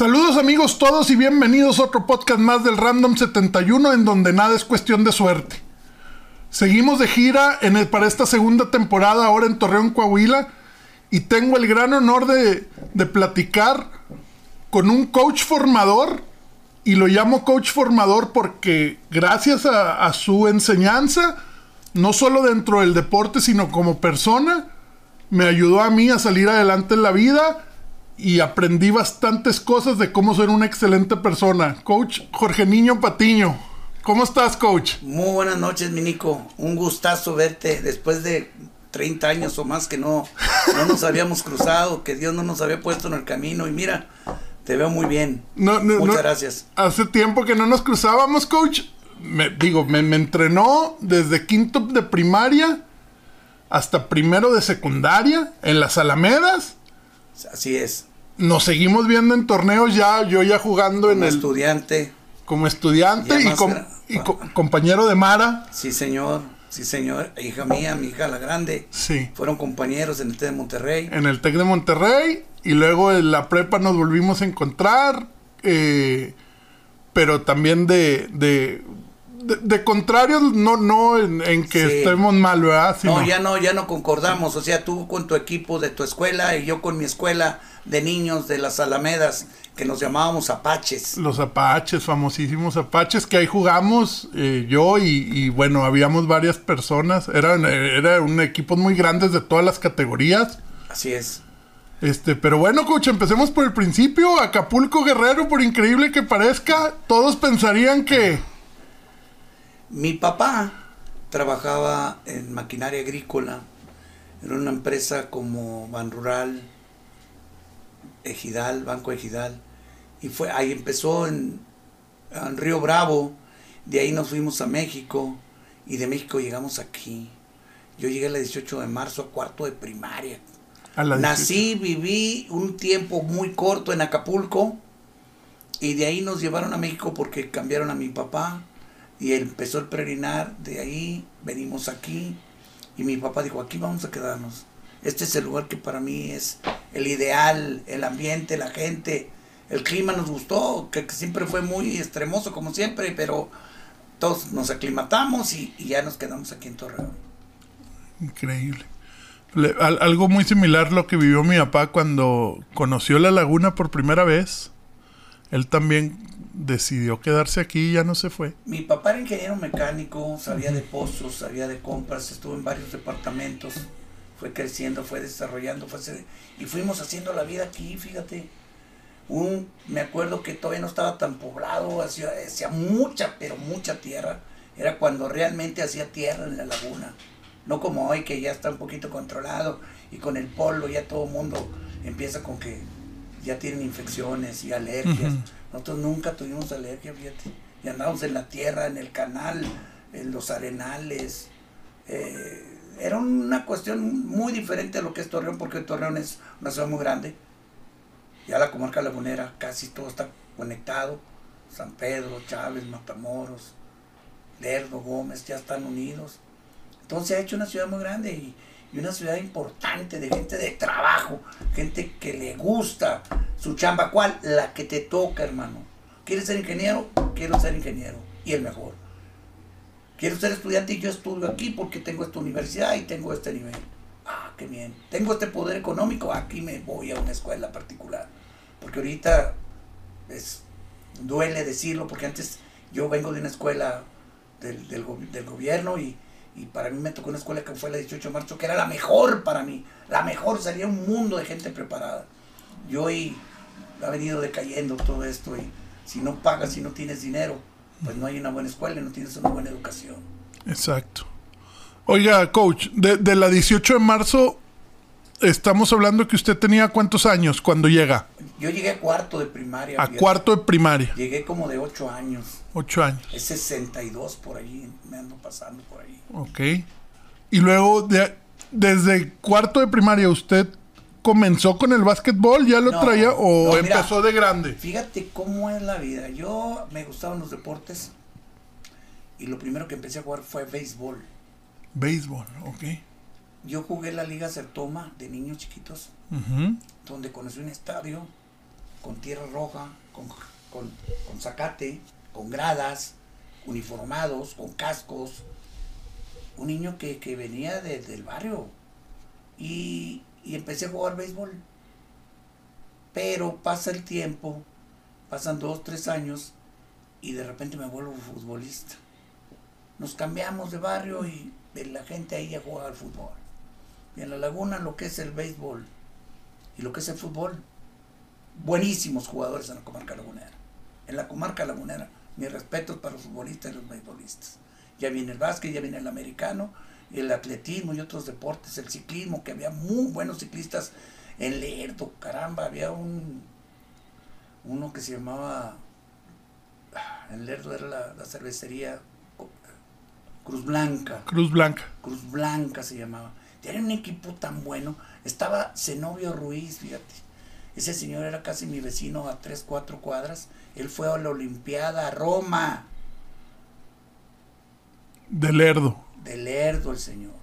Saludos amigos todos y bienvenidos a otro podcast más del Random 71 en donde nada es cuestión de suerte. Seguimos de gira en el, para esta segunda temporada ahora en Torreón, Coahuila y tengo el gran honor de, de platicar con un coach formador y lo llamo coach formador porque gracias a, a su enseñanza, no solo dentro del deporte sino como persona, me ayudó a mí a salir adelante en la vida y aprendí bastantes cosas de cómo ser una excelente persona. Coach Jorge Niño Patiño. ¿Cómo estás, coach? Muy buenas noches, mi Nico. Un gustazo verte después de 30 años o más que no, no nos habíamos cruzado, que Dios no nos había puesto en el camino. Y mira, te veo muy bien. No, no, Muchas no. gracias. Hace tiempo que no nos cruzábamos, coach. Me, digo, me, me entrenó desde quinto de primaria hasta primero de secundaria en las Alamedas. Así es. Nos seguimos viendo en torneos ya, yo ya jugando en Como el estudiante. como estudiante y, com- gra- y co- compañero de Mara. Sí, señor. Sí, señor. Hija mía, mi hija la grande. Sí. Fueron compañeros en el T de Monterrey. en el TEC de Monterrey y luego en la prepa nos volvimos a encontrar, eh, pero también de, de, de, de contrarios, no, no en, en que Sí. estemos mal, ¿verdad? No, ya no, ya no concordamos. O sea, tú con tu equipo de tu escuela y yo con mi escuela de niños de las Alamedas, que nos llamábamos Apaches. Los apaches, famosísimos apaches, que ahí jugamos eh, yo y, y, bueno, habíamos varias personas, eran, eh, era un equipos muy grandes de todas las categorías. Así es. Este, pero bueno, coach, empecemos por el principio. Acapulco Guerrero, por increíble que parezca, todos pensarían que Mi papá trabajaba en maquinaria agrícola, en una empresa como Ban Rural, Ejidal, Banco Ejidal, y fue ahí empezó en, en Río Bravo, de ahí nos fuimos a México y de México llegamos aquí. Yo llegué el 18 de marzo a cuarto de primaria. a Nací, viví un tiempo muy corto en Acapulco y de ahí nos llevaron a México porque cambiaron a mi papá y él empezó el peregrinar, de ahí venimos aquí y mi papá dijo, aquí vamos a quedarnos. Este es el lugar que para mí es el ideal, el ambiente, la gente, el clima nos gustó, que, siempre fue muy extremoso como siempre, pero todos nos aclimatamos y, ya nos quedamos aquí en Torreón. Increíble. Le- al- algo muy similar lo que vivió mi papá cuando conoció la laguna por primera vez. Él también decidió quedarse aquí y ya no se fue. Mi papá era ingeniero mecánico, sabía de pozos, sabía de compras, estuvo en varios departamentos, fue creciendo, fue desarrollando, fue hacer- y fuimos haciendo la vida aquí, fíjate. Un, me acuerdo que todavía no estaba tan poblado, hacía, hacía mucha, pero mucha tierra. Era cuando realmente hacía tierra en la laguna. No como hoy que ya está un poquito controlado y con el polo ya todo el mundo empieza con que ya tienen infecciones y alergias. Ujú. Nosotros nunca tuvimos alergia, fíjate. Y andábamos en la tierra, en el canal, en los arenales. Eh, era una cuestión muy diferente a lo que es Torreón, porque Torreón es una ciudad muy grande. Ya la comarca lagunera, casi todo está conectado. San Pedro, Chávez, Matamoros, Lerdo, Gómez, ya están unidos. Entonces se ha hecho una ciudad muy grande y, y una ciudad importante de gente de trabajo, gente que le gusta su chamba. ¿Cuál? La que te toca, hermano. ¿Quieres ser ingeniero? Quiero ser ingeniero y el mejor. Quiero ser estudiante y yo estudio aquí porque tengo esta universidad y tengo este nivel. Ah, qué bien. Tengo este poder económico, aquí me voy a una escuela particular. Porque ahorita es, duele decirlo, porque antes yo vengo de una escuela del, del, go- del gobierno y, y para mí me tocó una escuela que fue la 18 de marzo, que era la mejor para mí. La mejor, salía un mundo de gente preparada. Y hoy ha venido decayendo todo esto y si no pagas, si no tienes dinero, pues no hay una buena escuela y no tienes una buena educación. Exacto. Oiga, coach, de, de la 18 de marzo, estamos hablando que usted tenía cuántos años cuando llega? Yo llegué a cuarto de primaria. A fíjate. cuarto de primaria. Llegué como de 8 años. Ocho años. Es 62 por ahí, me ando pasando por ahí. Ok. Y luego, de- desde cuarto de primaria, ¿usted comenzó con el básquetbol? ¿Ya lo No, traía o no, mira. empezó de grande? Fíjate cómo es la vida. Yo me gustaban los deportes y lo primero que empecé a jugar fue béisbol. Béisbol, ok. Yo jugué la Liga Sertoma de niños chiquitos, donde conocí un estadio con tierra roja, con, con, con zacate, con gradas, uniformados, con cascos. Un niño que, que venía de- del barrio. Y, y empecé a jugar béisbol. Pero pasa el tiempo, pasan dos, tres años, y de repente me vuelvo futbolista. Nos cambiamos de barrio y la gente ahí ya juega al fútbol. Y en la laguna lo que es el béisbol y lo que es el fútbol, buenísimos jugadores en la comarca lagunera. En la comarca lagunera, mis respetos para los futbolistas y los beisbolistas. Ya viene el básquet, ya viene el americano, el atletismo y otros deportes, el ciclismo, que había muy buenos ciclistas en Lerdo, caramba, había un uno que se llamaba ah, en Lerdo era la, la cervecería Cruz Blanca. Cruz Blanca. Cruz Blanca se llamaba. Tenía un equipo tan bueno. Estaba Zenobio Ruiz, fíjate. Ese señor era casi mi vecino a tres, cuatro cuadras. Él fue a la Olimpiada a Roma, De Lerdo. de Lerdo el señor.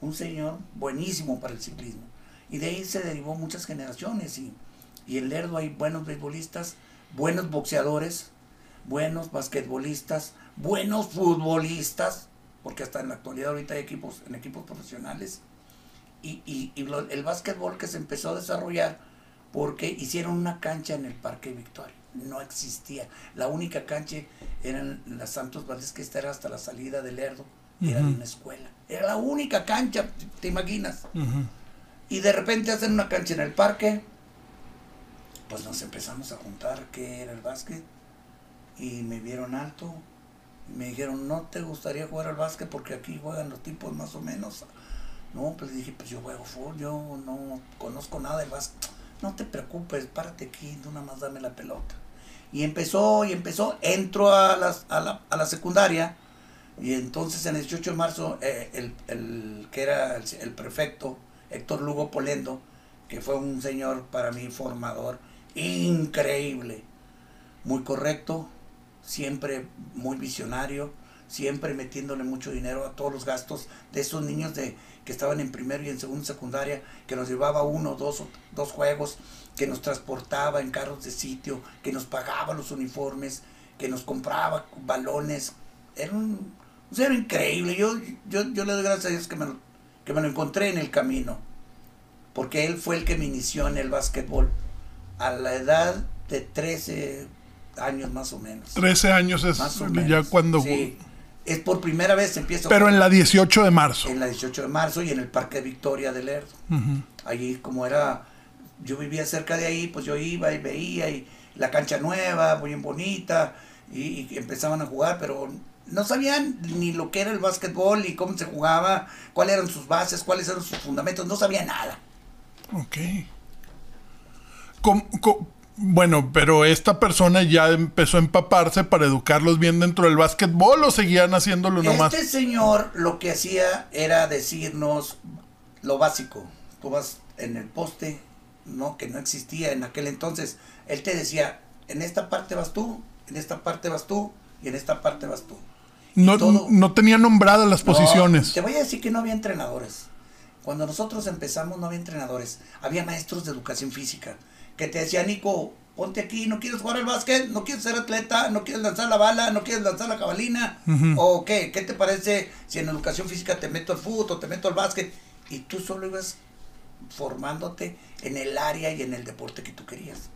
Un señor buenísimo para el ciclismo. Y de ahí se derivó muchas generaciones. Y, y en Lerdo hay buenos beisbolistas, buenos boxeadores, buenos basquetbolistas, buenos futbolistas, porque hasta en la actualidad ahorita hay equipos, en equipos profesionales. Y, y, y lo- el básquetbol que se empezó a desarrollar porque hicieron una cancha en el Parque Victoria. No existía. La única cancha era en la Santos Valdés, que esta era hasta la salida del Lerdo. Era de Ujú. una escuela. Era la única cancha, ¿te imaginas? Ujú. Y de repente hacen una cancha en el parque. Pues nos empezamos a juntar qué era el básquet. Y me vieron alto. Me dijeron, ¿no te gustaría jugar al básquet? Porque aquí juegan los tipos más o menos. No, pues dije, pues yo juego fútbol, yo no conozco nada del básquet. No te preocupes, párate aquí, tú nada más dame la pelota. Y empezó, y empezó, entro a, las, a, la, a la secundaria. Y entonces en el 18 de marzo, eh, el, el que era el, el prefecto, Héctor Lugo Polendo, que fue un señor para mí formador increíble, muy correcto, siempre muy visionario, siempre metiéndole mucho dinero a todos los gastos de esos niños de que estaban en primero y en segundo secundaria, que nos llevaba uno, dos, dos juegos, que nos transportaba en carros de sitio, que nos pagaba los uniformes, que nos compraba balones. Era un, increíble. Yo, yo, yo le doy gracias a Dios que me, que me lo encontré en el camino, porque él fue el que me inició en el básquetbol a la edad de 13 años más o menos. 13 años es Más o ya cuando... Sí. Es por primera vez empiezo Pero en la 18 de marzo. en la 18 de marzo y en el Parque Victoria del Lerdo. Ujú. Allí como era, yo vivía cerca de ahí, pues yo iba y veía y la cancha nueva, muy bien bonita, y, y empezaban a jugar, pero no sabían ni lo que era el básquetbol, ni cómo se jugaba, cuáles eran sus bases, cuáles eran sus fundamentos, no sabía nada. Ok. Co- bueno, pero esta persona ya empezó a empaparse para educarlos bien dentro del básquetbol o seguían haciéndolo nomás. Este señor lo que hacía era decirnos lo básico. Tú vas en el poste, no que no existía en aquel entonces. Él te decía, en esta parte vas tú, en esta parte vas tú y en esta parte vas tú. No, todo- no tenía nombradas las No, posiciones. te voy a decir que no había entrenadores. Cuando nosotros empezamos no había entrenadores. Había maestros de educación física que te decían, Nico, ponte aquí, no quieres jugar al básquet, no quieres ser atleta, no quieres lanzar la bala, no quieres lanzar la cabalina. ¿O qué? ¿Qué te parece si en educación física te meto al fútbol o te meto al básquet? Y tú solo ibas formándote en el área y en el deporte que tú querías.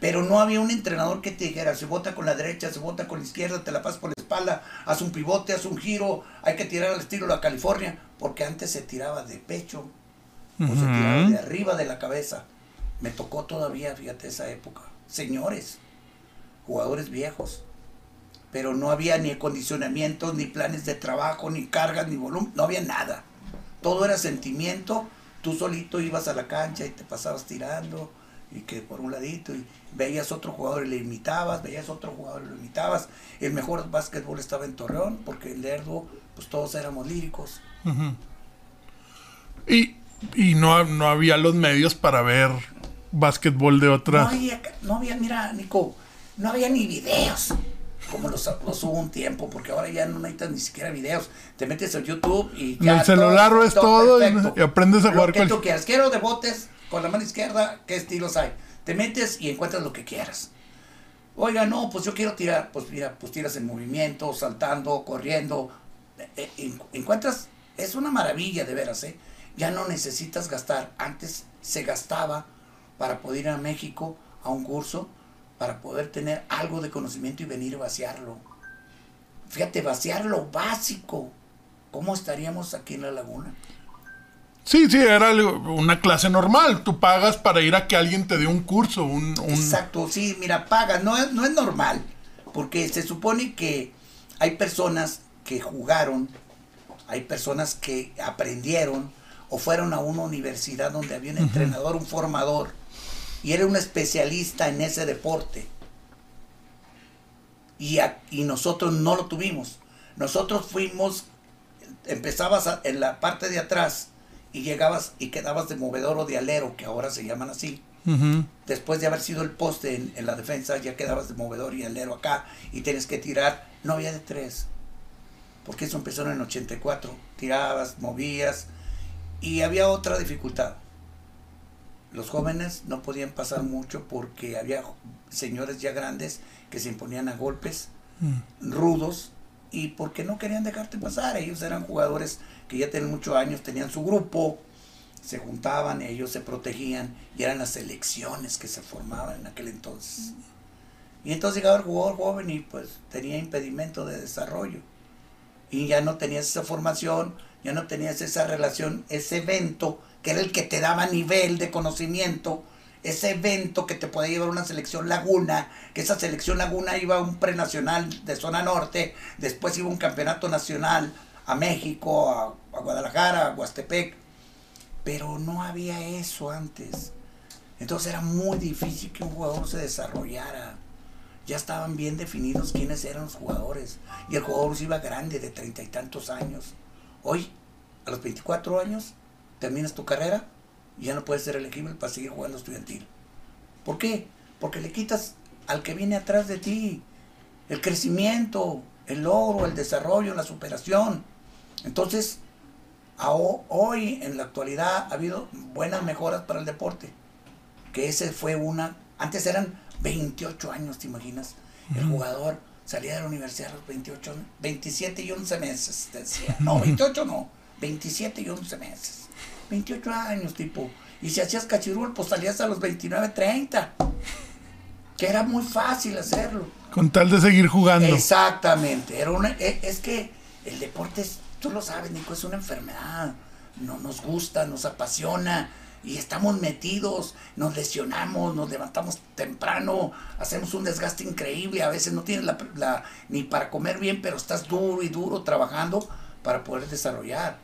Pero no había un entrenador que te dijera, se bota con la derecha, se bota con la izquierda, te la pasas por la espalda, haz un pivote, haz un giro, hay que tirar al estilo de la California, porque antes se tiraba de pecho o se tiraba de arriba de la cabeza. Me tocó todavía, fíjate, esa época. Señores, jugadores viejos, pero no había ni acondicionamientos, ni planes de trabajo, ni cargas, ni volumen, no había nada. Todo era sentimiento, tú solito ibas a la cancha y te pasabas tirando, y que por un ladito, y veías otro jugador y le imitabas, veías otro jugador y lo imitabas. El mejor básquetbol estaba en Torreón, porque en Lerdo, pues todos éramos líricos. Y, y no, no había los medios para ver básquetbol de No otras. había, no había, mira, Nico, no había ni videos. Como los, los hubo un tiempo, porque ahora ya no necesitas ni siquiera videos. Te metes a YouTube y En ya. el celular todo y- perfecto. y aprendes a Lo jugar que cual- tú quieras. Quiero de botes con la mano izquierda, ¿qué estilos hay? Te metes y encuentras lo que quieras. Oiga, no, pues yo quiero tirar, pues mira, pues tiras en movimiento, saltando, corriendo. Eh, eh, encuentras, es una maravilla de veras, ¿eh? Ya no necesitas gastar. Antes se gastaba para poder ir a México a un curso, para poder tener algo de conocimiento y venir a vaciarlo. Fíjate, vaciar lo básico. ¿Cómo estaríamos aquí en la laguna? Sí, sí, era una clase normal. Tú pagas para ir a que alguien te dé un curso. Un, Exacto, sí, mira, pagas. No es, no es normal. Porque se supone que hay personas que jugaron, hay personas que aprendieron o fueron a una universidad donde había un entrenador, un formador, y era un especialista en ese deporte. Y, y nosotros no lo tuvimos. Nosotros fuimos, empezabas en la parte de atrás y llegabas y quedabas de movedor o de alero, que ahora se llaman así. Después de haber sido el poste en, la defensa, ya quedabas de movedor y alero acá y tienes que tirar. No había de tres, porque eso empezó en el 84. Tirabas, movías y había otra dificultad. Los jóvenes no podían pasar mucho porque había señores ya grandes que se imponían a golpes mm. rudos y porque no querían dejarte pasar. Ellos eran jugadores que ya tenían muchos años, tenían su grupo, se juntaban, ellos se protegían y eran las elecciones que se formaban en aquel entonces. Y entonces llegaba el jugador joven y pues tenía impedimento de desarrollo. Y ya no tenías esa formación, ya no tenías esa relación, ese evento que era el que te daba nivel de conocimiento, ese evento que te podía llevar a una selección laguna, que esa selección laguna iba a un prenacional de zona norte, después iba a un campeonato nacional, a México, a, Guadalajara, a Huastepec, pero no había eso antes. Entonces era muy difícil que un jugador se desarrollara. Ya estaban bien definidos quiénes eran los jugadores. Y el jugador se iba grande, de treinta y tantos años. Hoy, a los 24 años, terminas tu carrera y ya no puedes ser elegible para seguir jugando estudiantil. ¿Por qué? Porque le quitas al que viene atrás de ti el crecimiento, el logro, el desarrollo, la superación. Entonces, hoy en la actualidad ha habido buenas mejoras para el deporte. Que ese fue una, antes eran 28 años, ¿te imaginas? El jugador salía de la universidad a los 28, 27 y 11 meses, decía. No, 28 no, 27 y 11 meses. 28 años, tipo. Y si hacías cachirul, pues salías a los 29, 30. Que era muy fácil hacerlo. Con tal de seguir jugando. Exactamente. Era una, e, es que el deporte es Tú lo sabes, Nico, es una enfermedad. No nos gusta, nos apasiona y estamos metidos, nos lesionamos, nos levantamos temprano, hacemos un desgaste increíble, a veces no tienes la, ni para comer bien, pero estás duro y duro trabajando para poder desarrollar.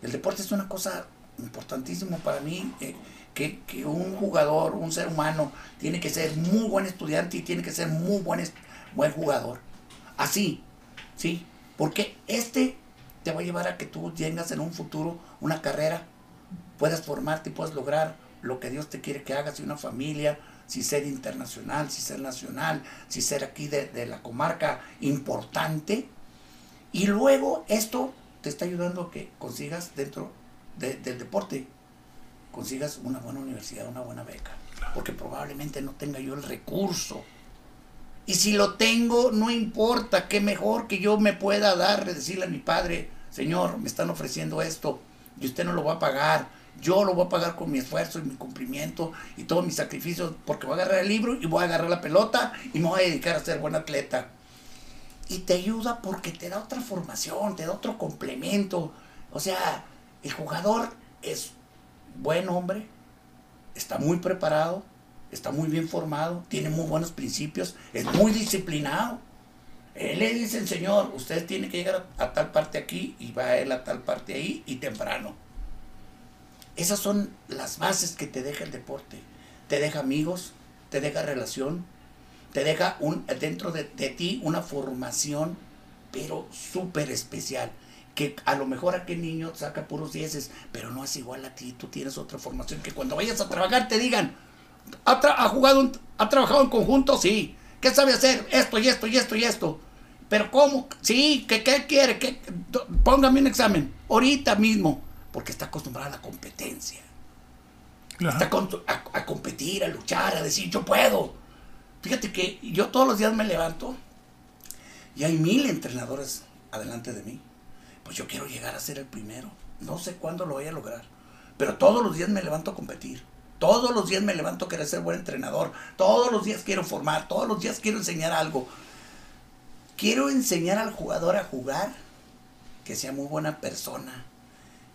El deporte es una cosa importantísima para mí, eh, que, que, un jugador, un ser humano, tiene que ser muy buen estudiante y tiene que ser muy buen, buen jugador. Así, ¿sí? Porque este te va a llevar a que tú tengas en un futuro una carrera, puedas formarte y puedas lograr lo que Dios te quiere que hagas, y una familia, si ser internacional, si ser nacional, si ser aquí de, la comarca importante. Y luego esto te está ayudando a que consigas dentro del deporte, consigas una buena universidad, una buena beca. Porque probablemente no tenga yo el recurso y si lo tengo, no importa, qué mejor que yo me pueda dar, decirle a mi padre, Señor, me están ofreciendo esto y usted no lo va a pagar. Yo lo voy a pagar con mi esfuerzo y mi cumplimiento y todos mis sacrificios porque voy a agarrar el libro y voy a agarrar la pelota y me voy a dedicar a ser buen atleta. Y te ayuda porque te da otra formación, te da otro complemento. O sea, el jugador es buen hombre, está muy preparado, está muy bien formado, tiene muy buenos principios, es muy disciplinado. Él le dice el Señor, usted tiene que llegar a, tal parte aquí y va él a tal parte ahí y temprano. Esas son las bases que te deja el deporte. Te deja amigos, te deja relación, te deja un, dentro de, de ti una formación, pero súper especial. Que a lo mejor aquel niño saca puros dieces, pero no es igual a ti. Tú tienes otra formación que cuando vayas a trabajar te digan, ¿Ha, jugado, ha trabajado en conjunto? Sí. ¿Qué sabe hacer? Esto y esto y esto y esto. Pero ¿cómo? Sí, ¿qué, qué quiere? ¿Qué? Póngame un examen. Ahorita mismo. Porque está acostumbrada a la competencia. Está a, a competir, a luchar, a decir yo puedo. Fíjate que yo todos los días me levanto y hay mil entrenadores adelante de mí. Pues yo quiero llegar a ser el primero. No sé cuándo lo voy a lograr. Pero todos los días me levanto a competir. Todos los días me levanto a querer ser buen entrenador. Todos los días quiero formar. Todos los días quiero enseñar algo. Quiero enseñar al jugador a jugar. Que sea muy buena persona.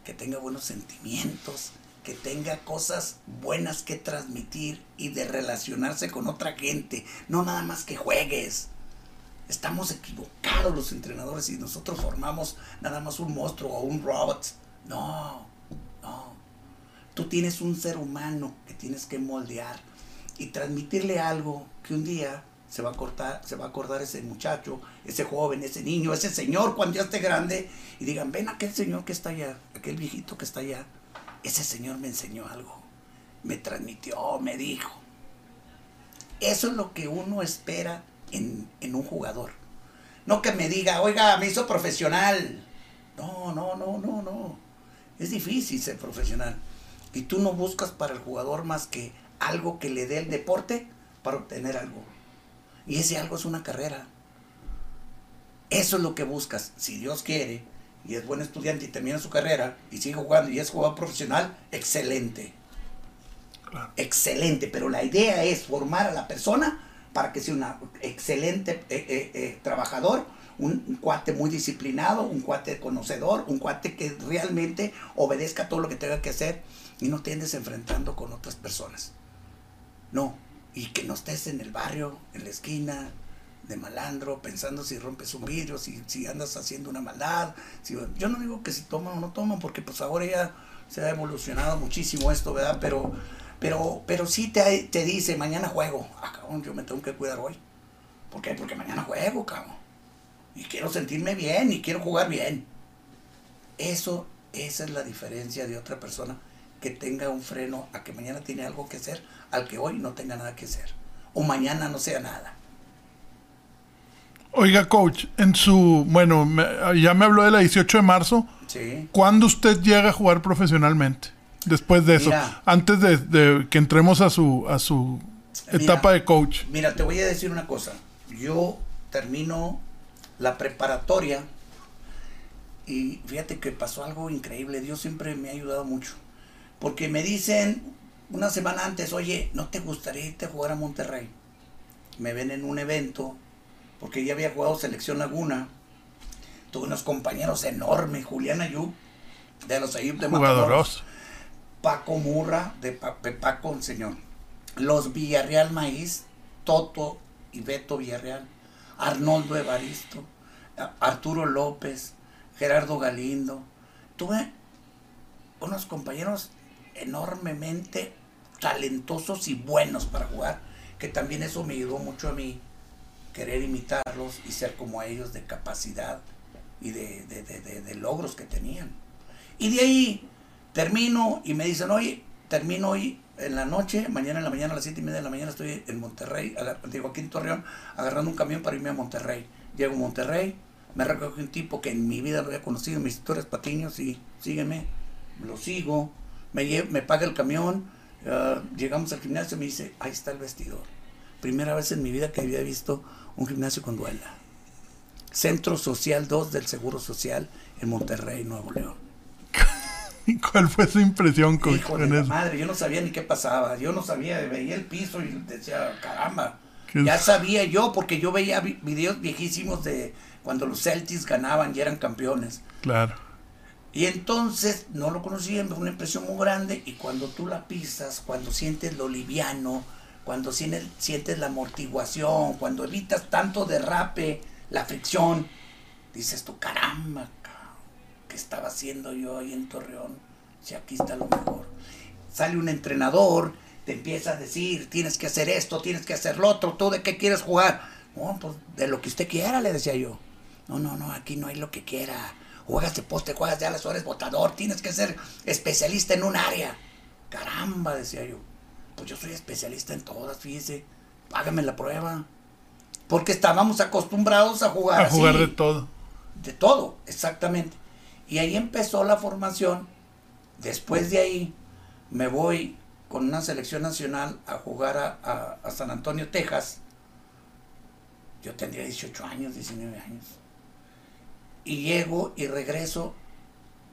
Que tenga buenos sentimientos. Que tenga cosas buenas que transmitir y de relacionarse con otra gente. No nada más que juegues. Estamos equivocados los entrenadores y nosotros formamos nada más un monstruo o un robot. No, no. Tú tienes un ser humano que tienes que moldear y transmitirle algo que un día se va a se va a acordar ese muchacho, ese joven, ese niño, ese señor cuando ya esté grande y digan, ven aquel señor que está allá, aquel viejito que está allá, ese señor me enseñó algo, me transmitió, me dijo. Eso es lo que uno espera en, un jugador. No que me diga, oiga, me hizo profesional. No, no, no, no, no. Es difícil ser profesional. Y tú no buscas para el jugador más que algo que le dé el deporte para obtener algo. Y ese algo es una carrera. Eso es lo que buscas. Si Dios quiere y es buen estudiante y termina su carrera y sigue jugando y es jugador profesional, excelente. Excelente. Pero la idea es formar a la persona para que sea un excelente eh, eh, eh, trabajador, un, cuate muy disciplinado, un cuate conocedor, un cuate que realmente obedezca todo lo que tenga que hacer y no te andes enfrentando con otras personas. No, y que no estés en el barrio, en la esquina, de malandro, pensando si rompes un vidrio, si, andas haciendo una maldad. Yo no digo que si toman o no toman, porque pues ahora ya se ha evolucionado muchísimo esto, ¿verdad? Pero pero, pero sí te, te dice, mañana juego. Ah, cabrón, yo me tengo que cuidar hoy. ¿Por qué? Porque mañana juego, cabrón. Y quiero sentirme bien y quiero jugar bien. Eso, esa es la diferencia de otra persona que tenga un freno a que mañana tiene algo que hacer, al que hoy no tenga nada que hacer. O mañana no sea nada. Oiga, coach, en su, bueno, ya me habló de la 18 de marzo. Sí. ¿Cuándo usted llega a jugar profesionalmente? Después de eso, antes de, que entremos a su, a su etapa de coach. Mira, te voy a decir una cosa. Yo termino la preparatoria y fíjate que pasó algo increíble. Dios siempre me ha ayudado mucho. Porque me dicen una semana antes, oye, ¿no te gustaría irte a jugar a Monterrey? Me ven en un evento, porque ya había jugado Selección Laguna. Tuve unos compañeros enormes, Julián Ayub, de los Ayub de Matamoros. Paco Murra, de, Paco el Señor. Los Villarreal Maíz, Toto y Beto Villarreal. Arnoldo Evaristo, Arturo López, Gerardo Galindo. Tuve unos compañeros enormemente talentosos y buenos para jugar, que también eso me ayudó mucho a mí, querer imitarlos y ser como ellos de capacidad y de, de logros que tenían. Y de ahí Termino y me dicen, oye, termino hoy en la noche, mañana en la mañana a las 7 y media de la mañana estoy en Monterrey, digo aquí en Torreón, agarrando un camión para irme a Monterrey. Llego a Monterrey, me recoge un tipo que en mi vida lo había conocido, mis historias patiños, y sígueme, lo sigo, me, me paga el camión, ah, llegamos al gimnasio y me dice, ahí está el vestidor. Primera vez en mi vida que había visto un gimnasio con duela. Centro Social 2 del Seguro Social en Monterrey, Nuevo León. ¿Cuál fue su impresión con, Hijo de madre, yo no sabía ni qué pasaba. Yo no sabía, veía el piso y decía, caramba. Ya sabía yo, porque yo veía videos viejísimos de cuando los Celtics ganaban y eran campeones. Claro. Y entonces no lo conocía, me fue una impresión muy grande. Y cuando tú la pisas, cuando sientes lo liviano, cuando sientes, sientes la amortiguación, cuando evitas tanto derrape, la fricción, dices tú, caramba, ¿qué estaba haciendo yo ahí en Torreón? Si aquí está lo mejor. Sale un entrenador, te empieza a decir, tienes que hacer esto, tienes que hacer lo otro, ¿tú de qué quieres jugar? No, pues de lo que usted quiera, le decía yo. No, no, no, aquí no hay lo que quiera. Juegas de poste, juegas de alas, eres botador, tienes que ser especialista en un área. Caramba, decía yo. Pues yo soy especialista en todas, fíjese. Págame la prueba. Porque estábamos acostumbrados a jugar. A jugar de todo. De todo, exactamente. Y ahí empezó la formación. Después de ahí me voy con una selección nacional a jugar a, San Antonio, Texas. Yo tendría 18 años, 19 años. Y llego y regreso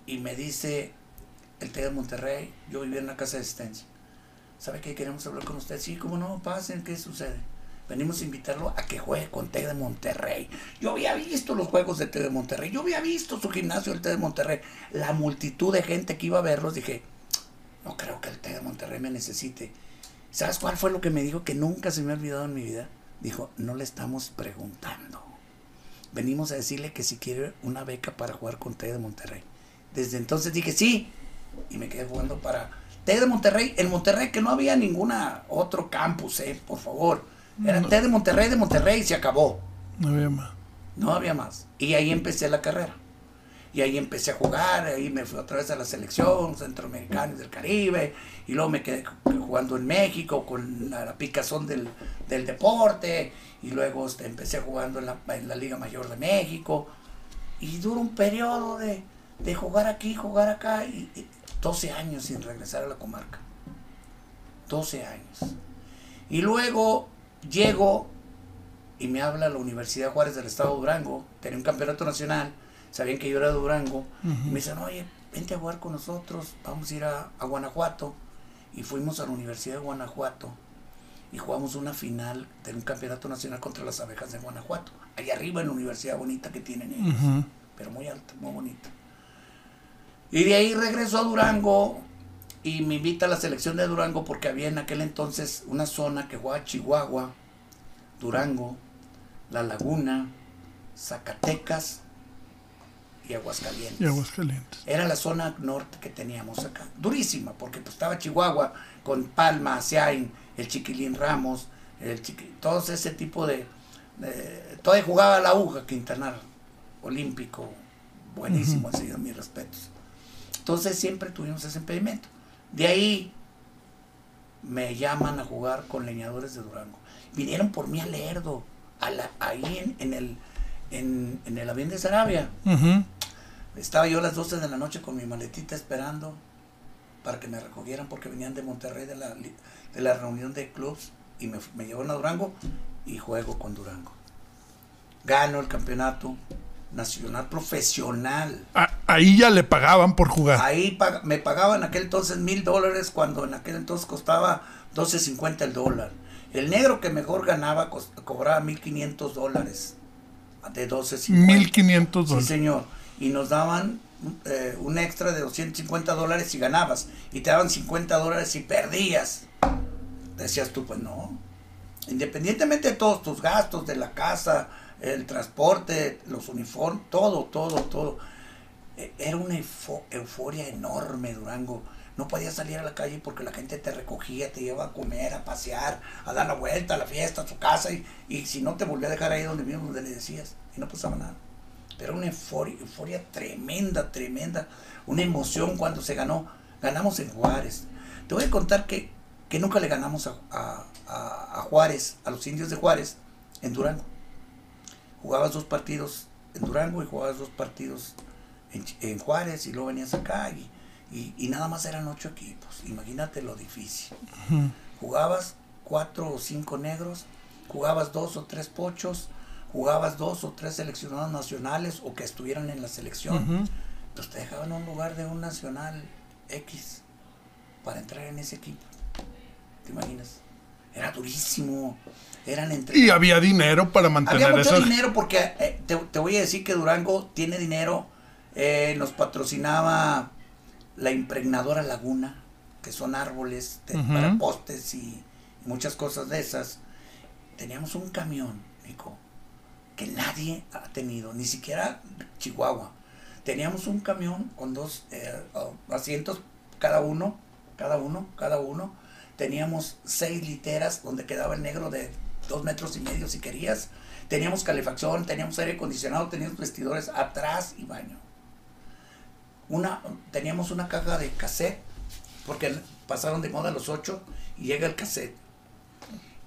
y me dice el T de Monterrey, yo vivía en una casa de asistencia. ¿Sabe qué? Queremos hablar con usted. Sí, ¿cómo no? Pasen, ¿qué sucede? Venimos a invitarlo a que juegue con T de Monterrey. Yo había visto los juegos de T de Monterrey. Yo había visto su gimnasio del T de Monterrey. La multitud de gente que iba a verlos. Dije, no creo que el T de Monterrey me necesite. ¿Sabes cuál fue lo que me dijo que nunca se me ha olvidado en mi vida? Dijo, no le estamos preguntando. Venimos a decirle que si quiere una beca para jugar con T de Monterrey. Desde entonces dije, sí. Y me quedé jugando para T de Monterrey. En Monterrey que no había ninguna otro campus, eh, por favor era T de Monterrey, de Monterrey y se acabó. No había más. No había más. Y ahí empecé la carrera. Y ahí empecé a jugar, ahí me fui otra vez a la selección centroamericana del Caribe, y luego me quedé jugando en México con la, picazón del, deporte, y luego este, empecé jugando en la, Liga Mayor de México, y duró un periodo de, jugar aquí, jugar acá, y, y 12 años sin regresar a la comarca. 12 años. Y luego Llego y me habla la Universidad Juárez del Estado de Durango, tenía un campeonato nacional, sabían que yo era de Durango, y me dicen, oye, vente a jugar con nosotros, vamos a ir a, Guanajuato. Y fuimos a la Universidad de Guanajuato y jugamos una final de un campeonato nacional contra las abejas de Guanajuato, allá arriba en la universidad bonita que tienen ellos, pero muy alta, muy bonita. Y de ahí regreso a Durango y me invita a la selección de Durango porque había en aquel entonces una zona que jugaba Chihuahua, Durango, La Laguna, Zacatecas y Aguascalientes. Y Aguascalientes. Era la zona norte que teníamos acá. Durísima, porque pues, estaba Chihuahua con Palma, Seain, el Chiquilín Ramos, el Chiqui, todo ese tipo de, Todavía jugaba la aguja Quintanar, olímpico, buenísimo, ha sido mis respetos. Entonces siempre tuvimos ese impedimento. De ahí me llaman a jugar con leñadores de Durango. Vinieron por mí a Lerdo, a la, ahí en, el, en, el avión de Sarabia. Estaba yo a las 12 de la noche con mi maletita esperando para que me recogieran porque venían de Monterrey de la, de la reunión de clubs y me, me llevaron a Durango y juego con Durango. Gano el campeonato, nacional profesional. Ahí ya le pagaban por jugar. Ahí me pagaban en aquel entonces mil dólares cuando en aquel entonces costaba 12.50 el dólar. El negro que mejor ganaba cobraba 1.500 dólares de 12.50. 1.500 dólares. Sí, señor. Y nos daban eh, un extra de 250 dólares si ganabas. Y te daban 50 dólares si perdías. Decías tú, pues no. Independientemente de todos tus gastos, de la casa, el transporte, los uniformes, todo, todo, todo. Era una euforia enorme, Durango. No podías salir a la calle porque la gente te recogía, te llevaba a comer, a pasear, a dar la vuelta a la fiesta, a su casa, y, y si no te volvía a dejar ahí donde mismo donde le decías, y no pasaba nada. Pero una euforia, tremenda, tremenda, una emoción cuando se ganó. Ganamos en Juárez. Te voy a contar que, que nunca le ganamos a, a, a Juárez, a los indios de Juárez, en Durango jugabas dos partidos en Durango y jugabas dos partidos en, Juárez y luego venías acá y, y, nada más eran ocho equipos. Imagínate lo difícil. Jugabas cuatro o cinco negros, jugabas dos o tres pochos, jugabas dos o tres seleccionados nacionales o que estuvieran en la selección. Pues te dejaban un lugar de un nacional X para entrar en ese equipo. ¿Te imaginas? Era durísimo. Eran entre... Y había dinero para mantener Había mucho dinero porque eh, te, voy a decir que Durango tiene dinero. Eh, nos patrocinaba la impregnadora Laguna, que son árboles para postes y, muchas cosas de esas. Teníamos un camión, Nico, que nadie ha tenido, ni siquiera Chihuahua. Teníamos un camión con dos eh, asientos cada uno, cada uno, cada uno teníamos seis literas donde quedaba el negro de dos metros y medio si querías. Teníamos calefacción, teníamos aire acondicionado, teníamos vestidores atrás y baño. Una, teníamos una caja de cassette, porque pasaron de moda los ocho y llega el cassette.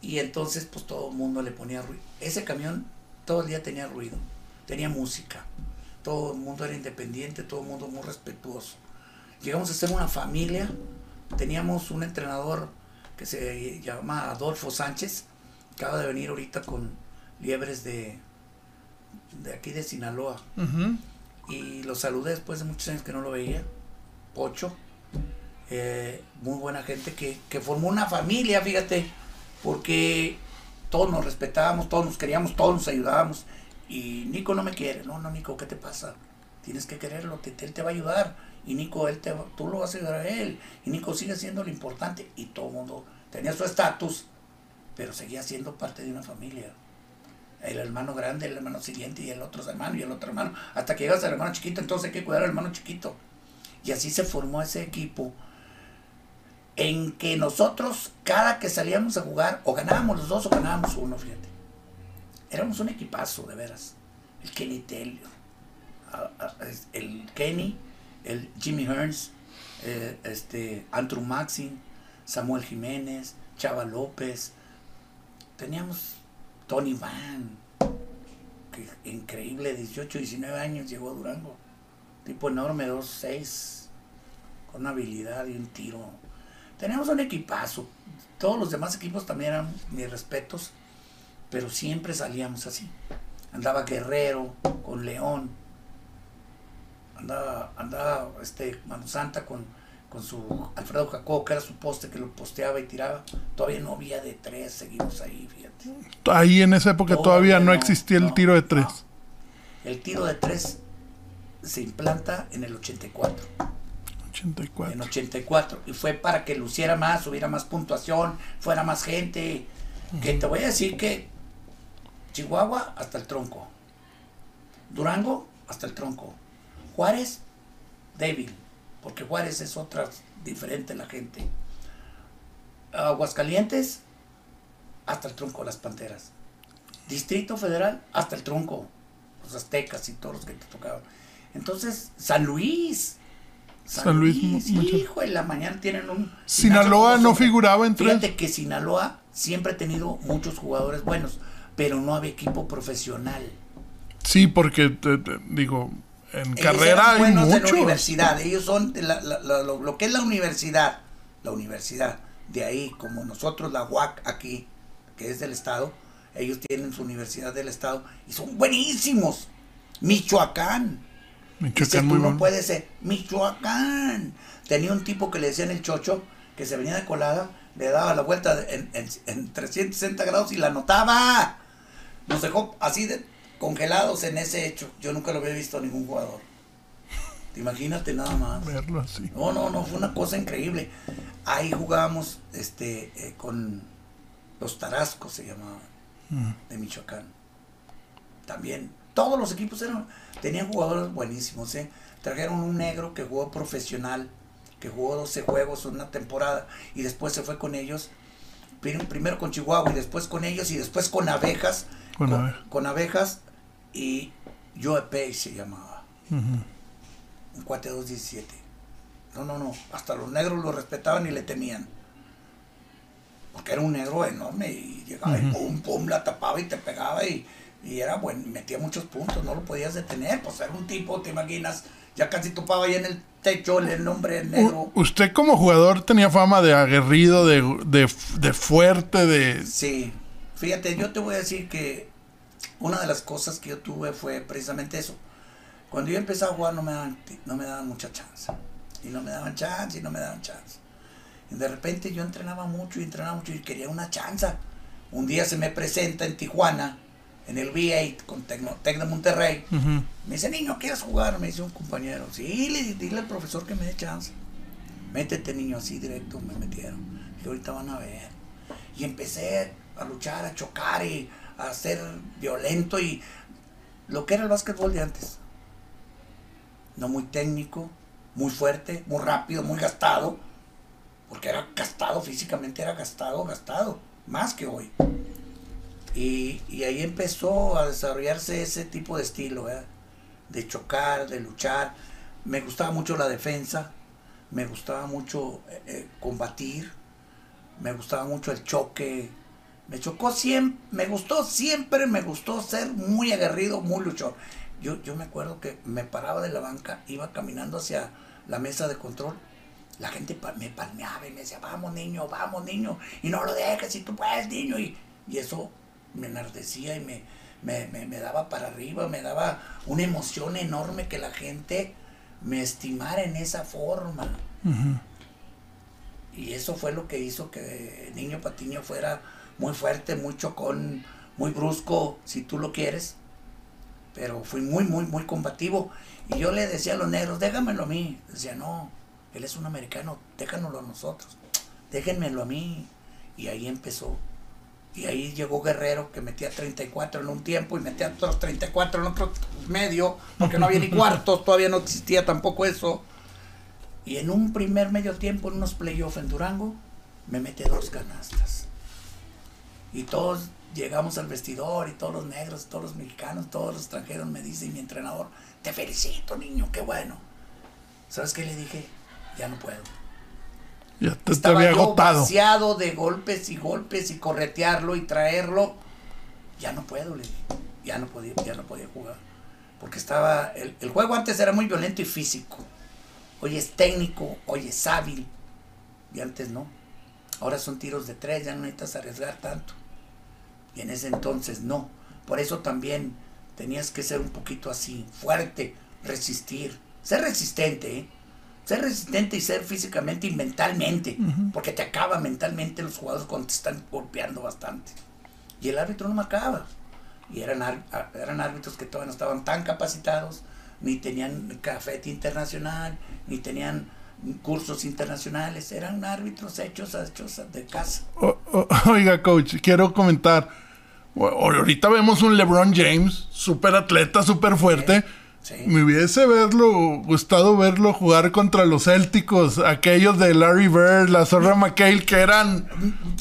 Y entonces pues todo el mundo le ponía ruido. Ese camión todo el día tenía ruido, tenía música. Todo el mundo era independiente, todo el mundo muy respetuoso. Llegamos a ser una familia teníamos un entrenador que se llama Adolfo Sánchez, acaba de venir ahorita con liebres de, de aquí de Sinaloa. Y lo saludé después de muchos años que no lo veía. Pocho. Eh, muy buena gente que, que formó una familia, fíjate, porque todos nos respetábamos, todos nos queríamos, todos nos ayudábamos. Y Nico no me quiere. No, no, Nico, ¿qué te pasa? Tienes que quererlo, él te va a ayudar. Y Nico, él te, tú lo vas a ayudar a él. Y Nico sigue siendo lo importante. Y todo el mundo tenía su estatus, pero seguía siendo parte de una familia. El hermano grande, el hermano siguiente y el otro hermano y el otro hermano. Hasta que llegas al hermano chiquito, entonces hay que cuidar al hermano chiquito. Y así se formó ese equipo en que nosotros, cada que salíamos a jugar, o ganábamos los dos o ganábamos uno, fíjate. Éramos un equipazo, de veras. El Kenny Taylor, el Kenny, el Jimmy Hearns, eh, este, Andrew Maxim, Samuel Jiménez, Chava López. Teníamos Tony Van, que increíble, 18, 19 años llegó a Durango. Tipo enorme, 2'6, con una habilidad y un tiro Teníamos un equipazo. Todos los demás equipos también eran mis respetos, pero siempre salíamos así. Andaba Guerrero con León. Andaba, andaba este Mano Santa con, con su Alfredo Jacob, que era su poste que lo posteaba y tiraba. Todavía no había de tres, seguimos ahí, fíjate. Ahí en esa época todavía, no, existía el tiro de tres. El tiro de tres se implanta en el 84. En 84. Y fue para que luciera más, hubiera más puntuación, fuera más gente. Que te voy a decir que Chihuahua hasta el tronco. Durango hasta el tronco. Juárez, débil. Porque Juárez es otra diferente la gente. Aguascalientes, hasta el tronco las panteras. Distrito Federal, hasta el tronco. Los aztecas y todos los que te tocaban. Entonces, San Luis, San, Luis, hijo, en la mañana tienen un... Sinaloa no figuraba entre... Fíjate que Sinaloa siempre ha tenido muchos jugadores buenos, pero no había equipo profesional. Sí, porque, digo, en carrera hay muchos. en la universidad, ellos son lo, que es la universidad, la universidad. De ahí, como nosotros, la UAC aquí, que es del Estado, ellos tienen su universidad del Estado y son buenísimos. Michoacán, Michoacán muy no puede ser. Michoacán. Tenía un tipo que le decían el chocho, que se venía de colada, le daba la vuelta en, en, 360 grados y la notaba. Nos dejó así de congelados en ese hecho. Yo nunca lo había visto a ningún jugador. Imagínate nada más. Verlo así. No, no, no, fue una cosa increíble. Ahí jugábamos este, eh, con los Tarascos, se llamaban, mm. de Michoacán. También todos los equipos eran, tenían jugadores buenísimos. ¿eh? Trajeron un negro que jugó profesional, que jugó 12 juegos una temporada y después se fue con ellos. Primero con Chihuahua y después con ellos y después con abejas. Con, abejas y Joe Pay se llamaba. Un cuate 217. No, no, no. Hasta los negros lo respetaban y le temían. Porque era un negro enorme y llegaba y pum, pum, la tapaba y te pegaba y y era bueno, metía muchos puntos, no lo podías detener, pues era un tipo, te imaginas, ya casi topaba ahí en el techo el nombre negro. usted como jugador tenía fama de aguerrido, de, de, fuerte, de... Sí, fíjate, yo te voy a decir que una de las cosas que yo tuve fue precisamente eso. Cuando yo empecé a jugar no me daban, no me daban mucha chance. Y no me daban chance y no me daban chance. Y de repente yo entrenaba mucho y entrenaba mucho y quería una chance. Un día se me presenta en Tijuana en el V8 con Tecno, Monterrey. Me dice, niño, ¿quieres jugar? Me dice un compañero. Sí, dile al profesor que me dé chance. Métete, niño, así directo me metieron. Y ahorita van a ver. Y empecé a luchar, a chocar y a ser violento y lo que era el básquetbol de antes. No muy técnico, muy fuerte, muy rápido, muy gastado. Porque era gastado, físicamente era gastado, gastado. Más que hoy. Y, ahí empezó a desarrollarse ese tipo de estilo, de chocar, de luchar. Me gustaba mucho la defensa, me gustaba mucho eh, eh, combatir, me gustaba mucho el choque. Me chocó siempre, me gustó siempre, me gustó ser muy aguerrido, muy luchón. Yo, yo me acuerdo que me paraba de la banca, iba caminando hacia la mesa de control la gente me palmeaba y me decía, vamos niño, vamos niño, y no lo dejes, si tú puedes niño, y, y eso me enardecía y me, me, daba para arriba, me daba una emoción enorme que la gente me estimara en esa forma. Y eso fue lo que hizo que Niño Patiño fuera muy fuerte, muy chocón, muy brusco, si tú lo quieres. Pero fui muy, muy, muy combativo. Y yo le decía a los negros, déjamelo a mí. Decía, no, él es un americano, déjanoslo a nosotros. Déjenmelo a mí. Y ahí empezó. Y ahí llegó Guerrero, que metía 34 en un tiempo y metía otros 34 en otro medio, porque no había ni cuartos, todavía no existía tampoco eso. Y en un primer medio tiempo, en unos playoffs en Durango, me mete dos canastas. Y todos llegamos al vestidor y todos los negros, todos los mexicanos, todos los extranjeros me dicen, mi entrenador, te felicito niño, qué bueno. ¿Sabes qué le dije? Ya no puedo. Ya te, Estaba había agotado. vaciado de golpes y golpes y corretearlo y traerlo. Ya no puedo, le dije. Ya no podía, ya no podía jugar. Porque estaba. El, el juego antes era muy violento y físico. Hoy es técnico, hoy es hábil. Y antes no. Ahora son tiros de tres, ya no necesitas arriesgar tanto. Y en ese entonces no. Por eso también tenías que ser un poquito así, fuerte, resistir. Ser resistente, ¿eh? Ser resistente y ser físicamente y mentalmente. Porque te acaba mentalmente los jugadores cuando te están golpeando bastante. Y el árbitro no me acaba. Y eran, eran árbitros que todavía no estaban tan capacitados, ni tenían cafete internacional, ni tenían cursos internacionales, eran árbitros hechos, hechos de casa. oiga, coach, quiero comentar. Ahorita vemos un LeBron James, súper atleta, súper fuerte. Me hubiese verlo, gustado verlo jugar contra los Célticos, aquellos de Larry Bird, la Zorra McHale, que eran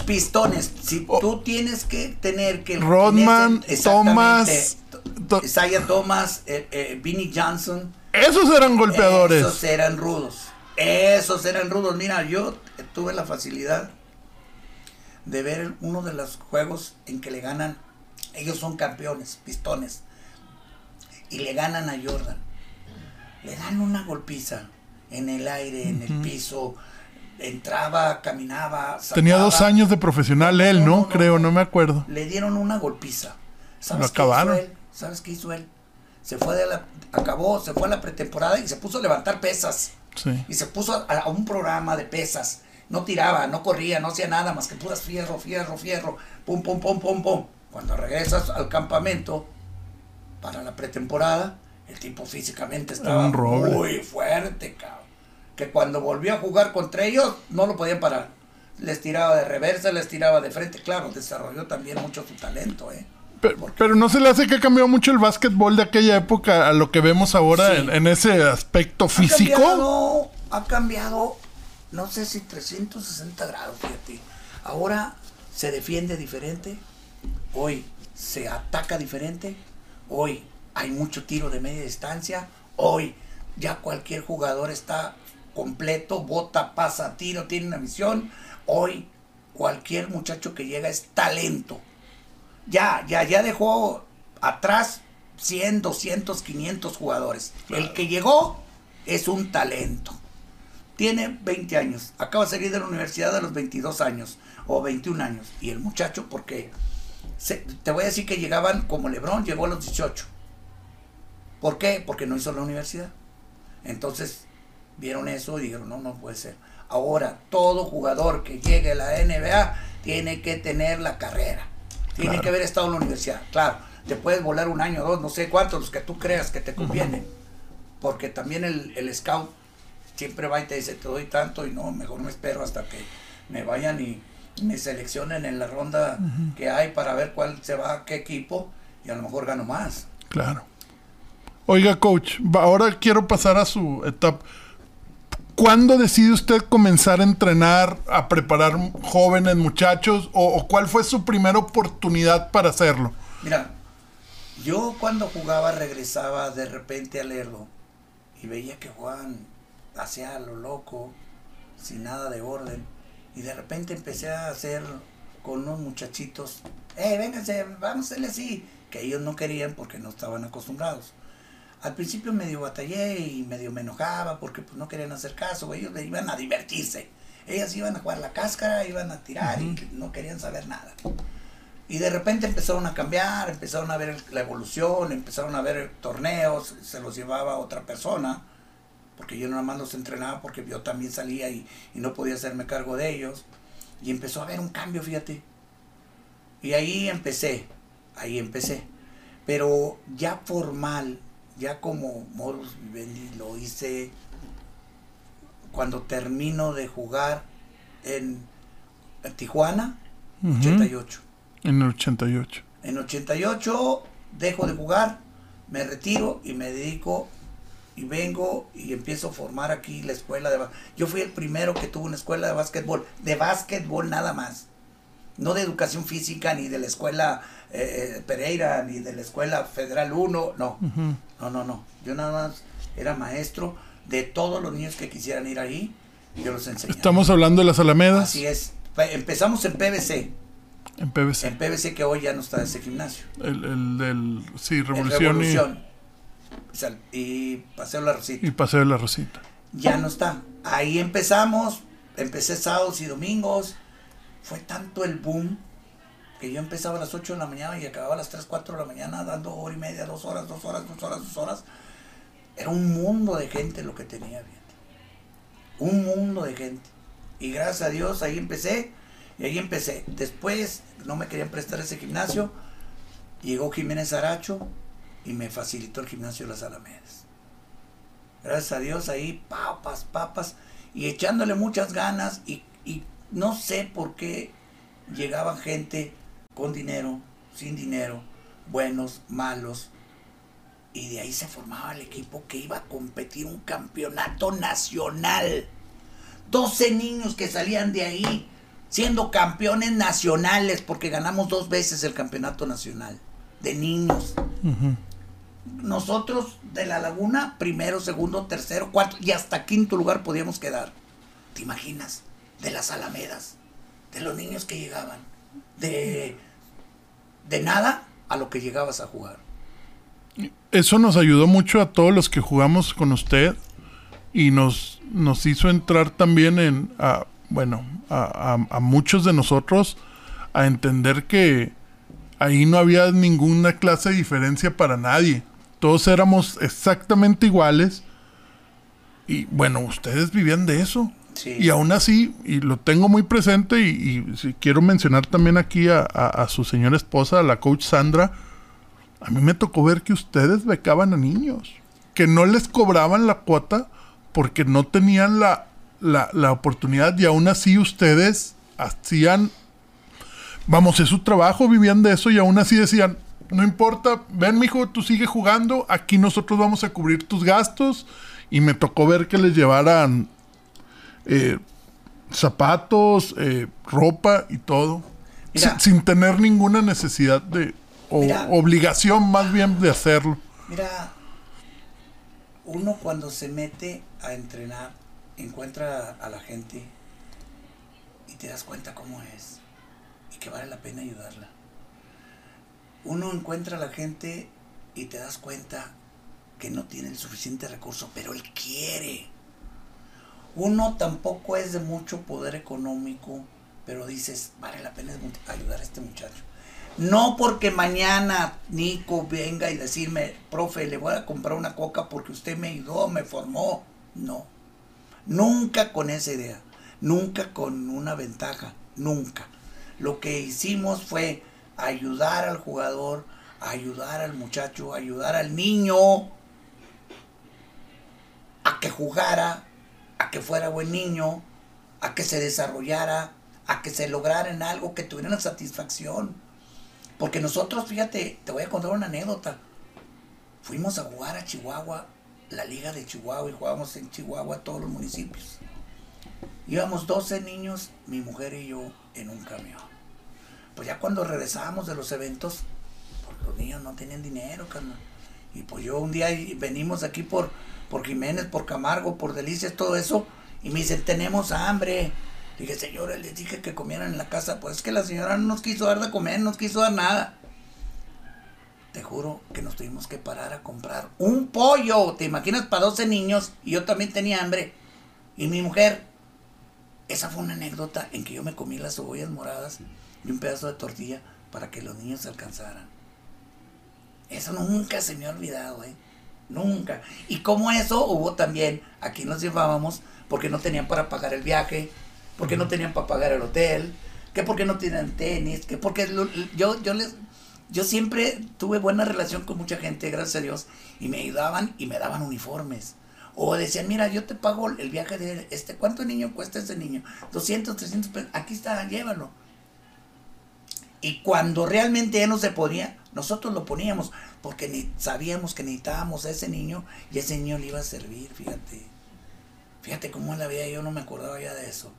pistones. Si tú tienes que tener que Rodman, Thomas, Isaiah Thomas, eh, eh, Vinnie Johnson. Esos eran golpeadores. Esos eran rudos. Esos eran rudos. Mira, yo tuve la facilidad de ver uno de los juegos en que le ganan, ellos son campeones, pistones, y le ganan a Jordan. Le dan una golpiza en el aire, en el piso, entraba, caminaba. Tenía dos años de profesional él, ¿no? Creo, no me acuerdo. Le dieron una golpiza. ¿Sabes Lo acabaron. Qué hizo él? ¿Sabes qué hizo él? Se fue de la, acabó, se fue a la pretemporada y se puso a levantar pesas. Y se puso a, un programa de pesas. No tiraba, no corría, no hacía nada más que puras fierro, fierro, fierro, pum, pum, pum, pum, pum. Cuando regresas al campamento para la pretemporada, el tipo físicamente estaba muy fuerte, cabrón. Que cuando volvió a jugar contra ellos, no lo podían parar. Les tiraba de reversa, les tiraba de frente. Claro, desarrolló también mucho su talento, ¿eh? Pero, no se le hace que ha cambiado mucho el básquetbol de aquella época a lo que vemos ahora en, ese aspecto físico. Ha cambiado, ha cambiado, no sé si 360 grados, fíjate. Ahora se defiende diferente, hoy se ataca diferente, hoy hay mucho tiro de media distancia, hoy ya cualquier jugador está completo, bota, pasa, tiro, tiene una misión, hoy cualquier muchacho que llega es talento ya, ya, ya dejó atrás 100, 200, 500 jugadores. El que llegó es un talento. Tiene 20 años, acaba de salir de la universidad a los 22 años o 21 años. Y el muchacho, porque te voy a decir que llegaban como Lebron, llegó a los 18. ¿Por qué? Porque no hizo la universidad. Entonces vieron eso y dijeron, no, no puede ser. Ahora, todo jugador que llegue a la NBA tiene que tener la carrera tiene que haber estado en la universidad. Claro, te puedes volar un año, dos, no sé cuántos, los que tú creas que te convienen. Porque también el, el scout siempre va y te dice, te doy tanto y no, mejor me espero hasta que me vayan y me seleccionen en la ronda que hay para ver cuál se va a qué equipo y a lo mejor gano más. Claro. Oiga, coach, ahora quiero pasar a su etapa. ¿Cuándo decide usted comenzar a entrenar, a preparar jóvenes muchachos? O, cuál fue su primera oportunidad para hacerlo? Mira, yo cuando jugaba regresaba de repente a leerlo y veía que jugaban hacia lo loco, sin nada de orden. Y de repente empecé a hacer con unos muchachitos, eh, vénganse, vamos a hacerle así, que ellos no querían porque no estaban acostumbrados. Al principio medio batallé y medio me enojaba porque pues no querían hacer caso, ellos iban a divertirse. Ellas iban a jugar la cáscara, iban a tirar y no querían saber nada. Y de repente empezaron a cambiar, empezaron a ver la evolución, empezaron a ver torneos, se los llevaba otra persona, porque yo nada más los entrenaba porque yo también salía y, y no podía hacerme cargo de ellos. Y empezó a haber un cambio, fíjate. Y ahí empecé, ahí empecé. Pero ya formal, ya como Morus Vivendi lo hice cuando termino de jugar en, Tijuana, 88. En el 88. En 88 dejo de jugar, me retiro y me dedico y vengo y empiezo a formar aquí la escuela de Yo fui el primero que tuvo una escuela de básquetbol, de básquetbol nada más. No de educación física, ni de la escuela eh, eh, Pereira, ni de la escuela Federal 1, no. No, no, no. Yo nada más era maestro de todos los niños que quisieran ir ahí, yo los enseñaba. Estamos hablando de las Alamedas. Así es. Empezamos en PBC. En PBC. En PBC que hoy ya no está ese gimnasio. El, el del, sí, Revolución. Y... y Paseo La Rosita. Y Paseo La Rosita. Ya no está. Ahí empezamos. Empecé sábados y domingos. Fue tanto el boom que yo empezaba a las 8 de la mañana y acababa a las 3, 4 de la mañana dando hora y media, dos horas, dos horas, dos horas, dos horas. Era un mundo de gente lo que tenía, bien. Un mundo de gente. Y gracias a Dios ahí empecé. Y ahí empecé. Después no me querían prestar ese gimnasio. Llegó Jiménez Aracho y me facilitó el gimnasio de las Alamedas. Gracias a Dios ahí, papas, papas. Y echándole muchas ganas. Y no sé por qué llegaban gente con dinero, sin dinero, buenos, malos, y de ahí se formaba el equipo que iba a competir un campeonato nacional. 12 niños que salían de ahí siendo campeones nacionales porque ganamos dos veces el campeonato nacional de niños. Nosotros de la laguna, primero, segundo, tercero, cuarto y hasta quinto lugar podíamos quedar. ¿Te imaginas? De las alamedas, de los niños que llegaban, de, de nada a lo que llegabas a jugar eso nos ayudó mucho a todos los que jugamos con usted y nos, nos hizo entrar también en, a, bueno, a, a, muchos de nosotros a entender que ahí no había ninguna clase de diferencia para nadie. Todos éramos exactamente iguales. Y bueno, ustedes vivían de eso. Y aún así, y lo tengo muy presente, y, y quiero mencionar también aquí a, a, su señora esposa, la coach Sandra, a mí me tocó ver que ustedes becaban a niños, que no les cobraban la cuota porque no tenían la, la, oportunidad y aún así ustedes hacían, vamos, es su trabajo, vivían de eso y aún así decían, no importa, ven mijo, tú sigue jugando, aquí nosotros vamos a cubrir tus gastos y me tocó ver que les llevaran eh, zapatos, eh, ropa y todo, sin tener ninguna necesidad de, o obligación más bien de hacerlo. Mira, uno cuando se mete a entrenar, encuentra a la gente y te das cuenta cómo es y que vale la pena ayudarla. Uno encuentra a la gente y te das cuenta que no tiene el suficiente recurso, pero él quiere. Uno tampoco es de mucho poder económico, pero dices, vale la pena ayudar a este muchacho. No porque mañana Nico venga y decirme, profe, le voy a comprar una coca porque usted me ayudó, me formó. No. Nunca con esa idea. Nunca con una ventaja. Nunca. Lo que hicimos fue ayudar al jugador, ayudar al muchacho, ayudar al niño a que jugara, a que fuera buen niño, a que se desarrollara, a que se lograra en algo, que tuviera satisfacción porque nosotros, fíjate, te voy a contar una anécdota. Fuimos a jugar a Chihuahua, la liga de Chihuahua, y jugábamos en Chihuahua todos los municipios. Íbamos 12 niños, mi mujer y yo, en un camión. Pues ya cuando regresábamos de los eventos, pues los niños no tenían dinero, carnal. Y pues yo un día venimos aquí por, por Jiménez, por Camargo, por Delicias, todo eso, y me dicen, tenemos hambre. Dije, señora, les dije que comieran en la casa. Pues es que la señora no nos quiso dar de comer, no nos quiso dar nada. te juro que nos tuvimos que parar a comprar un pollo. ¿Te imaginas para 12 niños? Y yo también tenía hambre. Y mi mujer, esa fue una anécdota en que yo me comí las cebollas moradas y un pedazo de tortilla para que los niños se alcanzaran. Eso nunca se me ha olvidado, ¿eh? Nunca. Y como eso hubo también, aquí nos llevábamos porque no tenían para pagar el viaje, porque no tenían para pagar el hotel, que porque no tienen tenis, que porque yo, yo les, yo siempre tuve buena relación con mucha gente, gracias a Dios, y me ayudaban y me daban uniformes. O decían, mira, yo te pago el viaje de este, ¿cuánto niño cuesta ese niño? 200, 300 pesos, aquí está, llévalo. Y cuando realmente ya no se podía, nosotros lo poníamos, porque sabíamos que necesitábamos a ese niño y ese niño le iba a servir, fíjate. Fíjate cómo la vida, yo no me acordaba ya de eso.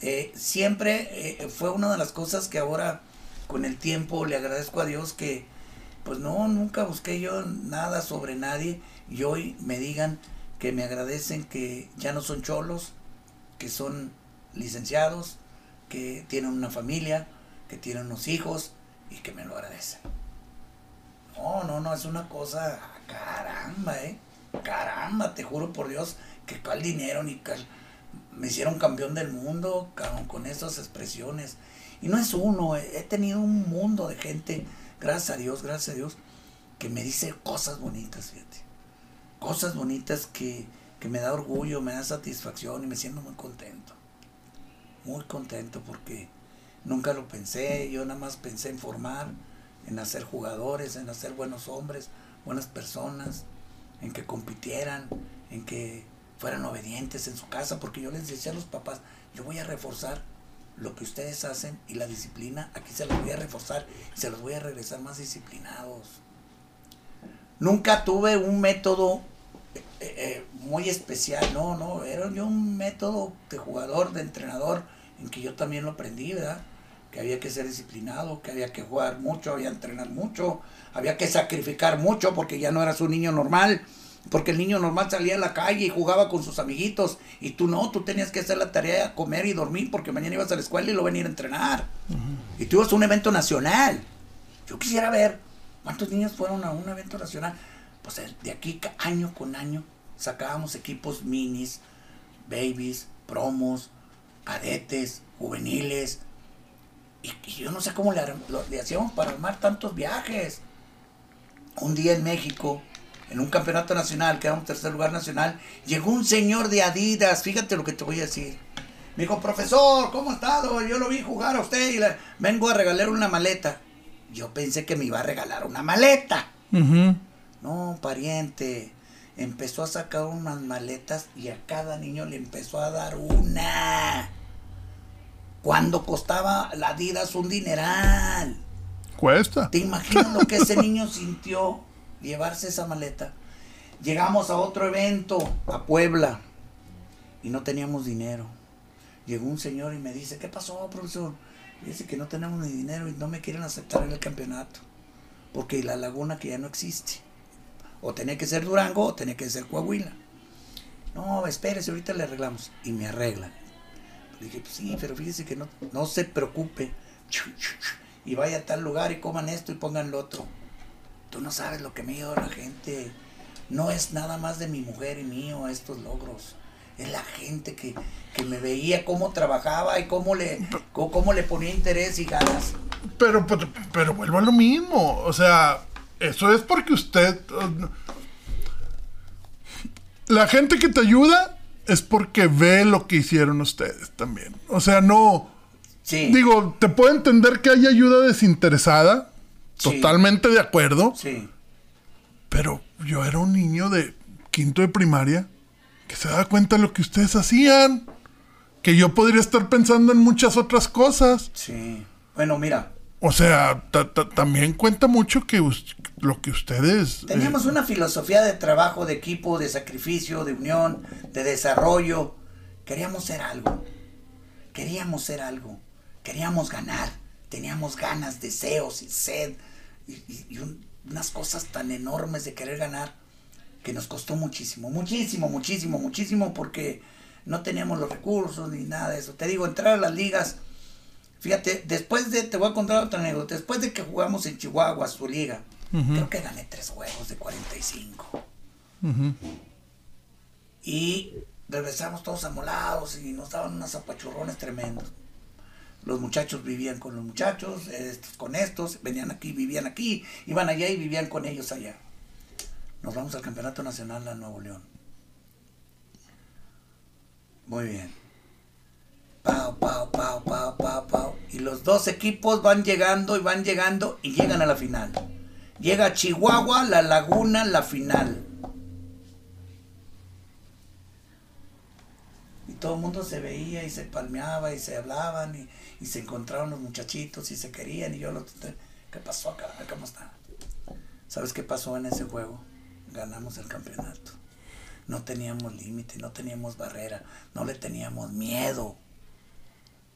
Eh, siempre eh, fue una de las cosas que ahora con el tiempo le agradezco a Dios que pues no, nunca busqué yo nada sobre nadie y hoy me digan que me agradecen que ya no son cholos, que son licenciados, que tienen una familia, que tienen unos hijos y que me lo agradecen. No, no, no, es una cosa, caramba, eh. Caramba, te juro por Dios que cuál dinero ni cuál me hicieron campeón del mundo con esas expresiones. Y no es uno, he tenido un mundo de gente, gracias a Dios, gracias a Dios, que me dice cosas bonitas, fíjate. Cosas bonitas que, que me da orgullo, me da satisfacción y me siento muy contento. Muy contento porque nunca lo pensé, yo nada más pensé en formar, en hacer jugadores, en hacer buenos hombres, buenas personas, en que compitieran, en que fueran obedientes en su casa, porque yo les decía a los papás, yo voy a reforzar lo que ustedes hacen y la disciplina, aquí se los voy a reforzar y se los voy a regresar más disciplinados. Nunca tuve un método eh, eh, muy especial, no, no, era yo un método de jugador, de entrenador, en que yo también lo aprendí, ¿verdad? Que había que ser disciplinado, que había que jugar mucho, había que entrenar mucho, había que sacrificar mucho porque ya no eras un niño normal porque el niño normal salía a la calle y jugaba con sus amiguitos. Y tú no, tú tenías que hacer la tarea, comer y dormir porque mañana ibas a la escuela y lo venir a entrenar. Y tú ibas a un evento nacional. Yo quisiera ver cuántos niños fueron a un evento nacional. Pues eh, de aquí año con año sacábamos equipos minis, babies, promos, cadetes, juveniles. Y, yo no sé cómo le, le hacíamos para armar tantos viajes. Un día en México en un campeonato nacional, quedamos tercer lugar nacional, llegó un señor de Adidas, fíjate lo que te voy a decir. Me dijo, profesor, ¿cómo ha estado? Yo lo vi jugar a usted y le vengo a regalar una maleta. Yo pensé que me iba a regalar una maleta. No, pariente. Empezó a sacar unas maletas y a cada niño le empezó a dar una. Cuando costaba la Adidas un dineral. Cuesta. ¿Te imaginas lo que ese niño sintió llevarse esa maleta. Llegamos a otro evento, a Puebla, y no teníamos dinero. Llegó un señor y me dice, ¿qué pasó, profesor? dice que no tenemos ni dinero y no me quieren aceptar en el campeonato. Porque la laguna que ya no existe. O tenía que ser Durango o tenía que ser Coahuila. No, espérese, ahorita le arreglamos. Y me arreglan. Dije, pues sí, pero fíjese que no, no se preocupe. Y vaya a tal lugar y coman esto y pongan lo otro. Tú no sabes lo que me dio la gente. No es nada más de mi mujer y mío estos logros. Es la gente que, me veía cómo trabajaba y cómo le, cómo le ponía interés y ganas. Pero, pero, pero vuelvo a lo mismo. O sea, eso es porque usted... La gente que te ayuda es porque ve lo que hicieron ustedes también. O sea, no... Sí. Digo, te puedo entender que hay ayuda desinteresada, Totalmente de acuerdo. Sí. Pero yo era un niño de quinto de primaria que se daba cuenta de lo que ustedes hacían. Que yo podría estar pensando en muchas otras cosas. Sí. Bueno, mira. O sea, también cuenta mucho que lo que ustedes... Eh, Teníamos una filosofía de trabajo, de equipo, de sacrificio, de unión, de desarrollo. Queríamos ser algo. Queríamos ser algo. Queríamos ganar. Teníamos ganas, deseos y sed y, unas cosas tan enormes de querer ganar que nos costó muchísimo, muchísimo, muchísimo, muchísimo porque no teníamos los recursos ni nada de eso. Te digo, entrar a las ligas, fíjate, después de, te voy a contar otra anécdota, después de que jugamos en Chihuahua su liga, Creo que gané tres juegos de 45. Y regresamos todos amolados y nos daban unos apachurrones tremendos. Los muchachos vivían con los muchachos, estos con estos, venían aquí, vivían aquí, iban allá y vivían con ellos allá. Nos vamos al Campeonato Nacional a Nuevo León. Muy bien. Pau, pau, pau, pau, pau, pau. Y los dos equipos van llegando y van llegando y llegan a la final. Llega Chihuahua, La Laguna, la final. Y todo el mundo se veía y se palmeaba y se hablaban y, se encontraban los muchachitos y se querían y yo lo... ¿Qué pasó acá? ¿Cómo está? ¿Sabes qué pasó en ese juego? Ganamos el campeonato. No teníamos límite, no teníamos barrera, no le teníamos miedo.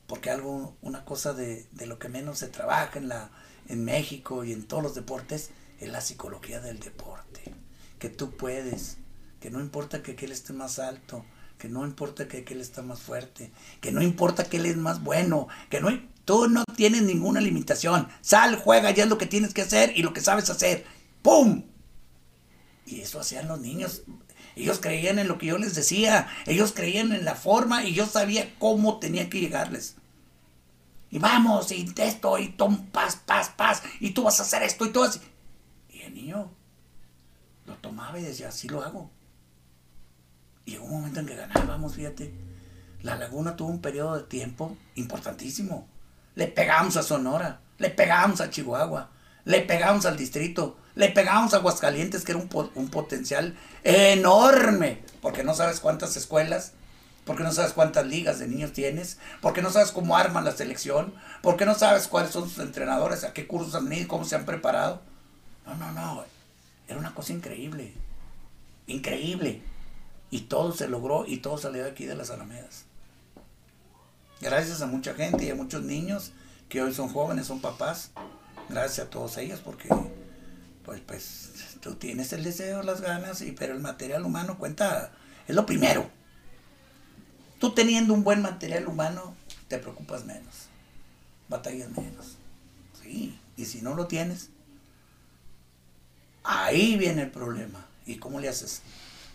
Porque algo, una cosa de, de lo que menos se trabaja en, la, en México y en todos los deportes es la psicología del deporte. Que tú puedes, que no importa que aquel esté más alto, que no importa que aquel está más fuerte, que no importa que él es más bueno, que no tú no tienes ninguna limitación. Sal, juega, ya es lo que tienes que hacer y lo que sabes hacer. ¡Pum! Y eso hacían los niños. Ellos creían en lo que yo les decía, ellos creían en la forma y yo sabía cómo tenía que llegarles. Y vamos, y esto, y tom, paz, paz, paz, y tú vas a hacer esto, y todo así. Y el niño lo tomaba y decía, así lo hago. Y llegó un momento en que ganábamos, fíjate. La Laguna tuvo un periodo de tiempo importantísimo. Le pegamos a Sonora, le pegamos a Chihuahua, le pegamos al distrito, le pegamos a Aguascalientes, que era un, un potencial enorme, porque no sabes cuántas escuelas, porque no sabes cuántas ligas de niños tienes, porque no sabes cómo arman la selección, porque no sabes cuáles son sus entrenadores, a qué cursos han ido, cómo se han preparado. No, no, no. Era una cosa increíble. Increíble. Y todo se logró y todo salió de aquí de las Alamedas. Gracias a mucha gente y a muchos niños que hoy son jóvenes, son papás. Gracias a todos ellos porque pues, pues tú tienes el deseo, las ganas, y, pero el material humano cuenta, es lo primero. Tú teniendo un buen material humano, te preocupas menos, batallas menos. Sí, y si no lo tienes, ahí viene el problema. ¿Y cómo le haces?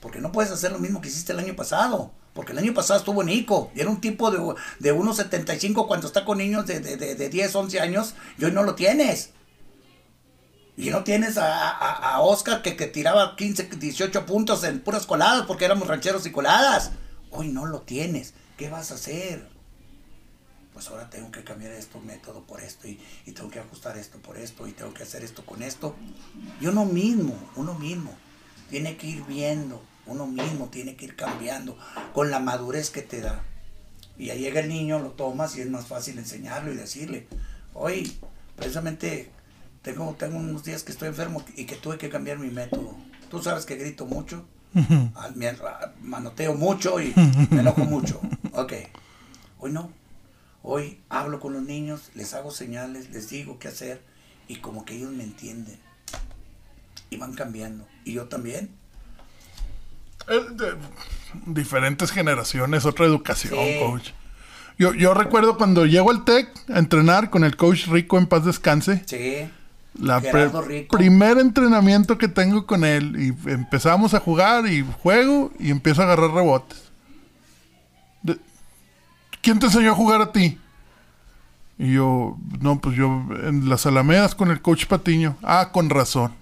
Porque no puedes hacer lo mismo que hiciste el año pasado. Porque el año pasado estuvo Nico. Y era un tipo de, de 1,75 cuando está con niños de, de, de, de, 10, 11 años. Y hoy no lo tienes. Y no tienes a, a, a Oscar que, que, tiraba 15, 18 puntos en puras coladas porque éramos rancheros y coladas. Hoy no lo tienes. ¿Qué vas a hacer? Pues ahora tengo que cambiar esto método por esto y, y tengo que ajustar esto por esto y tengo que hacer esto con esto. Y uno mismo, uno mismo tiene que ir viendo, uno mismo tiene que ir cambiando con la madurez que te da. Y ahí llega el niño, lo tomas y es más fácil enseñarlo y decirle, hoy precisamente tengo, tengo unos días que estoy enfermo y que tuve que cambiar mi método. Tú sabes que grito mucho, uh -huh. manoteo mucho y me enojo mucho. Ok, hoy no. Hoy hablo con los niños, les hago señales, les digo qué hacer y como que ellos me entienden y van cambiando. Y yo también. Eh, de, diferentes generaciones, otra educación, sí. coach. Yo, yo recuerdo cuando llego al TEC a entrenar con el coach Rico en paz descanse. Sí. La primer entrenamiento que tengo con él y empezamos a jugar y juego y empiezo a agarrar rebotes. De, ¿Quién te enseñó a jugar a ti? Y yo, no, pues yo en las Alamedas con el coach Patiño. Ah, con razón.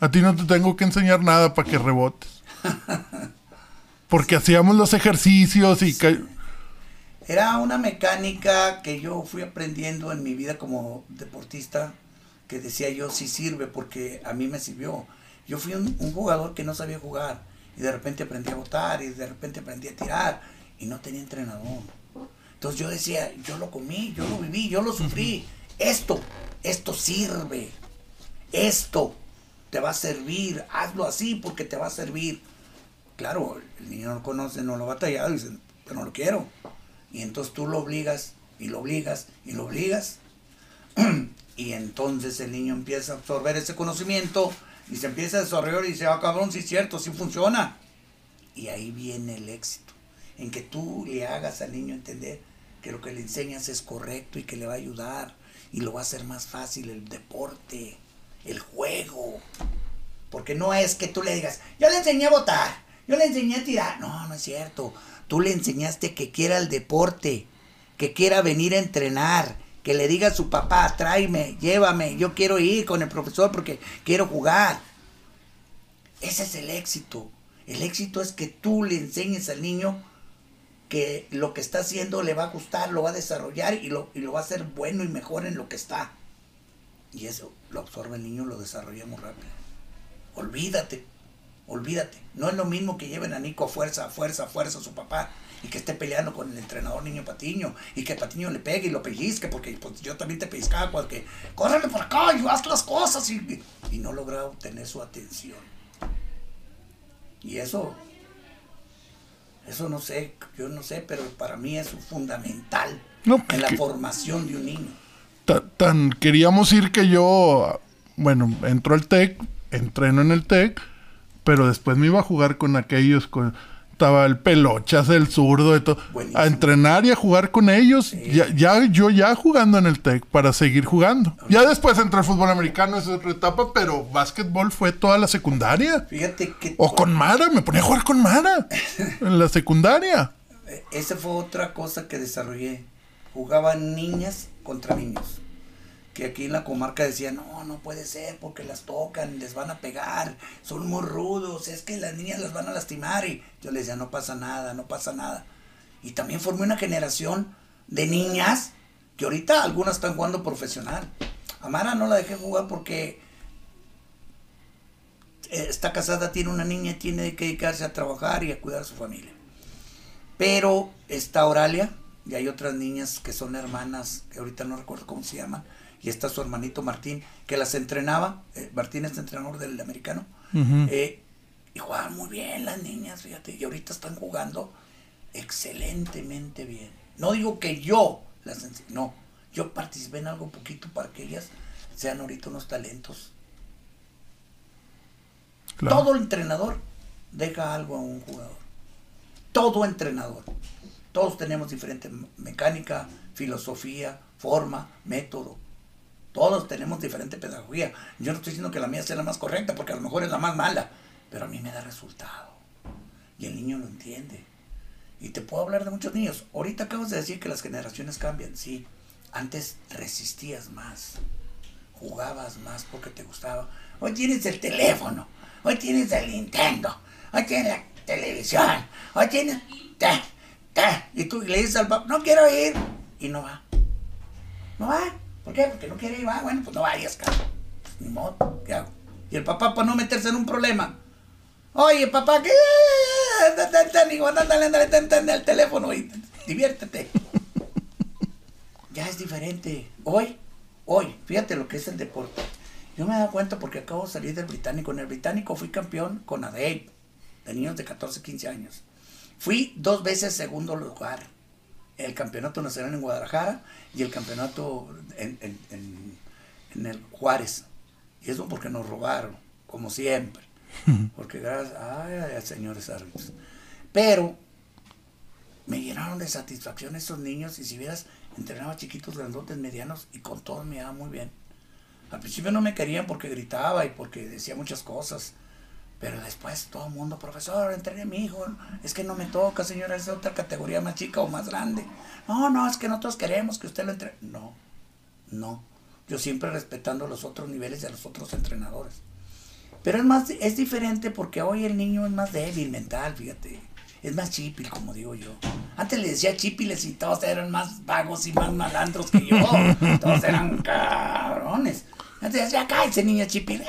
A ti no te tengo que enseñar nada para que rebotes. Porque hacíamos los ejercicios y... Era una mecánica que yo fui aprendiendo en mi vida como deportista, que decía yo, sí sirve porque a mí me sirvió. Yo fui un, un jugador que no sabía jugar y de repente aprendí a botar y de repente aprendí a tirar y no tenía entrenador. Entonces yo decía, yo lo comí, yo lo viví, yo lo sufrí. Esto, esto sirve. Esto te va a servir, hazlo así porque te va a servir. Claro, el niño no lo conoce, no lo va a tallar, dice, pero no lo quiero. Y entonces tú lo obligas, y lo obligas, y lo obligas. y entonces el niño empieza a absorber ese conocimiento y se empieza a desarrollar y dice, ah, cabrón, sí es cierto, sí funciona. Y ahí viene el éxito, en que tú le hagas al niño entender que lo que le enseñas es correcto y que le va a ayudar y lo va a hacer más fácil el deporte el juego. Porque no es que tú le digas, yo le enseñé a votar, yo le enseñé a tirar. No, no es cierto. Tú le enseñaste que quiera el deporte, que quiera venir a entrenar, que le diga a su papá, tráeme, llévame, yo quiero ir con el profesor porque quiero jugar. Ese es el éxito. El éxito es que tú le enseñes al niño que lo que está haciendo le va a gustar, lo va a desarrollar y lo, y lo va a hacer bueno y mejor en lo que está. Y eso lo absorbe el niño, lo desarrolla muy rápido. Olvídate, olvídate. No es lo mismo que lleven a Nico a fuerza, a fuerza, a fuerza a su papá y que esté peleando con el entrenador niño Patiño y que Patiño le pegue y lo pellizque porque pues, yo también te pellizcaba porque córrele por acá y haz las cosas y, y no logra obtener su atención. Y eso, eso no sé, yo no sé, pero para mí es fundamental No, pues en la que- formación de un niño. Ta- tan queríamos ir que yo, bueno, entró al TEC, entreno en el TEC, pero después me iba a jugar con aquellos, con, estaba el pelochas, el zurdo, de todo, a entrenar y a jugar con ellos, ya, ya, yo ya jugando en el TEC para seguir jugando. Ya después entré al fútbol americano, esa es otra etapa, pero básquetbol fue toda la secundaria. Fíjate que O con Mara, me ponía a jugar con Mara en la secundaria. Eh, Esa fue otra cosa que desarrollé. Jugaban niñas contra niños. Que aquí en la comarca decían, no, no puede ser porque las tocan, les van a pegar, son muy rudos, es que las niñas las van a lastimar. Y yo les decía, no pasa nada, no pasa nada. Y también formé una generación de niñas que ahorita algunas están jugando profesional. A Mara no la dejé jugar porque eh, está casada, tiene una niña tiene que dedicarse a trabajar y a cuidar a su familia. Pero está Oralia y hay otras niñas que son hermanas, que ahorita no recuerdo cómo se llaman, y está su hermanito Martín, que las entrenaba. eh, Martín es entrenador del americano. eh, y jugaban muy bien las niñas, fíjate, y ahorita están jugando excelentemente bien. No digo que yo las no, yo participé en algo poquito para que ellas sean ahorita unos talentos. Claro. Todo entrenador deja algo a un jugador. Todo entrenador. Todos tenemos diferente mecánica, filosofía, forma, método. Todos tenemos diferente pedagogía. Yo no estoy diciendo que la mía sea la más correcta, porque a lo mejor es la más mala, pero a mí me da resultado. Y el niño lo entiende. Y te puedo hablar de muchos niños. Ahorita acabas de decir que las generaciones cambian. Sí, antes resistías más jugabas más porque te gustaba. Hoy tienes el teléfono, hoy tienes el Nintendo, hoy tienes la televisión, hoy tienes... y tú le dices al papá, no quiero ir, y no va. No va. ¿Por qué? Porque no quiere ir. Va, bueno, pues no vayas, cabrón. Ni modo, ¿qué hago? Y el papá para no meterse en un problema. Oye, papá, ¿qué? Ándale, ándale, tan, al teléfono y diviértete ya es diferente. Hoy, hoy, fíjate lo que es el deporte. Yo me he dado cuenta porque acabo de salir del británico. En el británico fui campeón con ADEI, de niños de 14, 15 años. Fui dos veces segundo lugar. El campeonato nacional en Guadalajara y el campeonato en, en- en- en el Juárez. Y eso porque nos robaron, como siempre. Porque gracias ay, ay, señores árbitros. Pero me llenaron de satisfacción esos niños y si vieras, entrenaba chiquitos, grandotes, medianos y con todos me iba muy bien. Al principio no me querían porque gritaba y porque decía muchas cosas, pero después todo el mundo, profesor, entrené a mi hijo, es que no me toca, señora, es de otra categoría más chica o más grande. No, no, es que nosotros queremos que usted lo entrene. No, no. Yo siempre respetando los otros niveles de los otros entrenadores. Pero es más, es diferente porque hoy el niño es más débil mental, fíjate. Es más chipil, como digo yo. Antes le decía chipiles y todos eran más vagos y más malandros que yo. Todos eran cabrones. Antes decía, cállese niño chipil.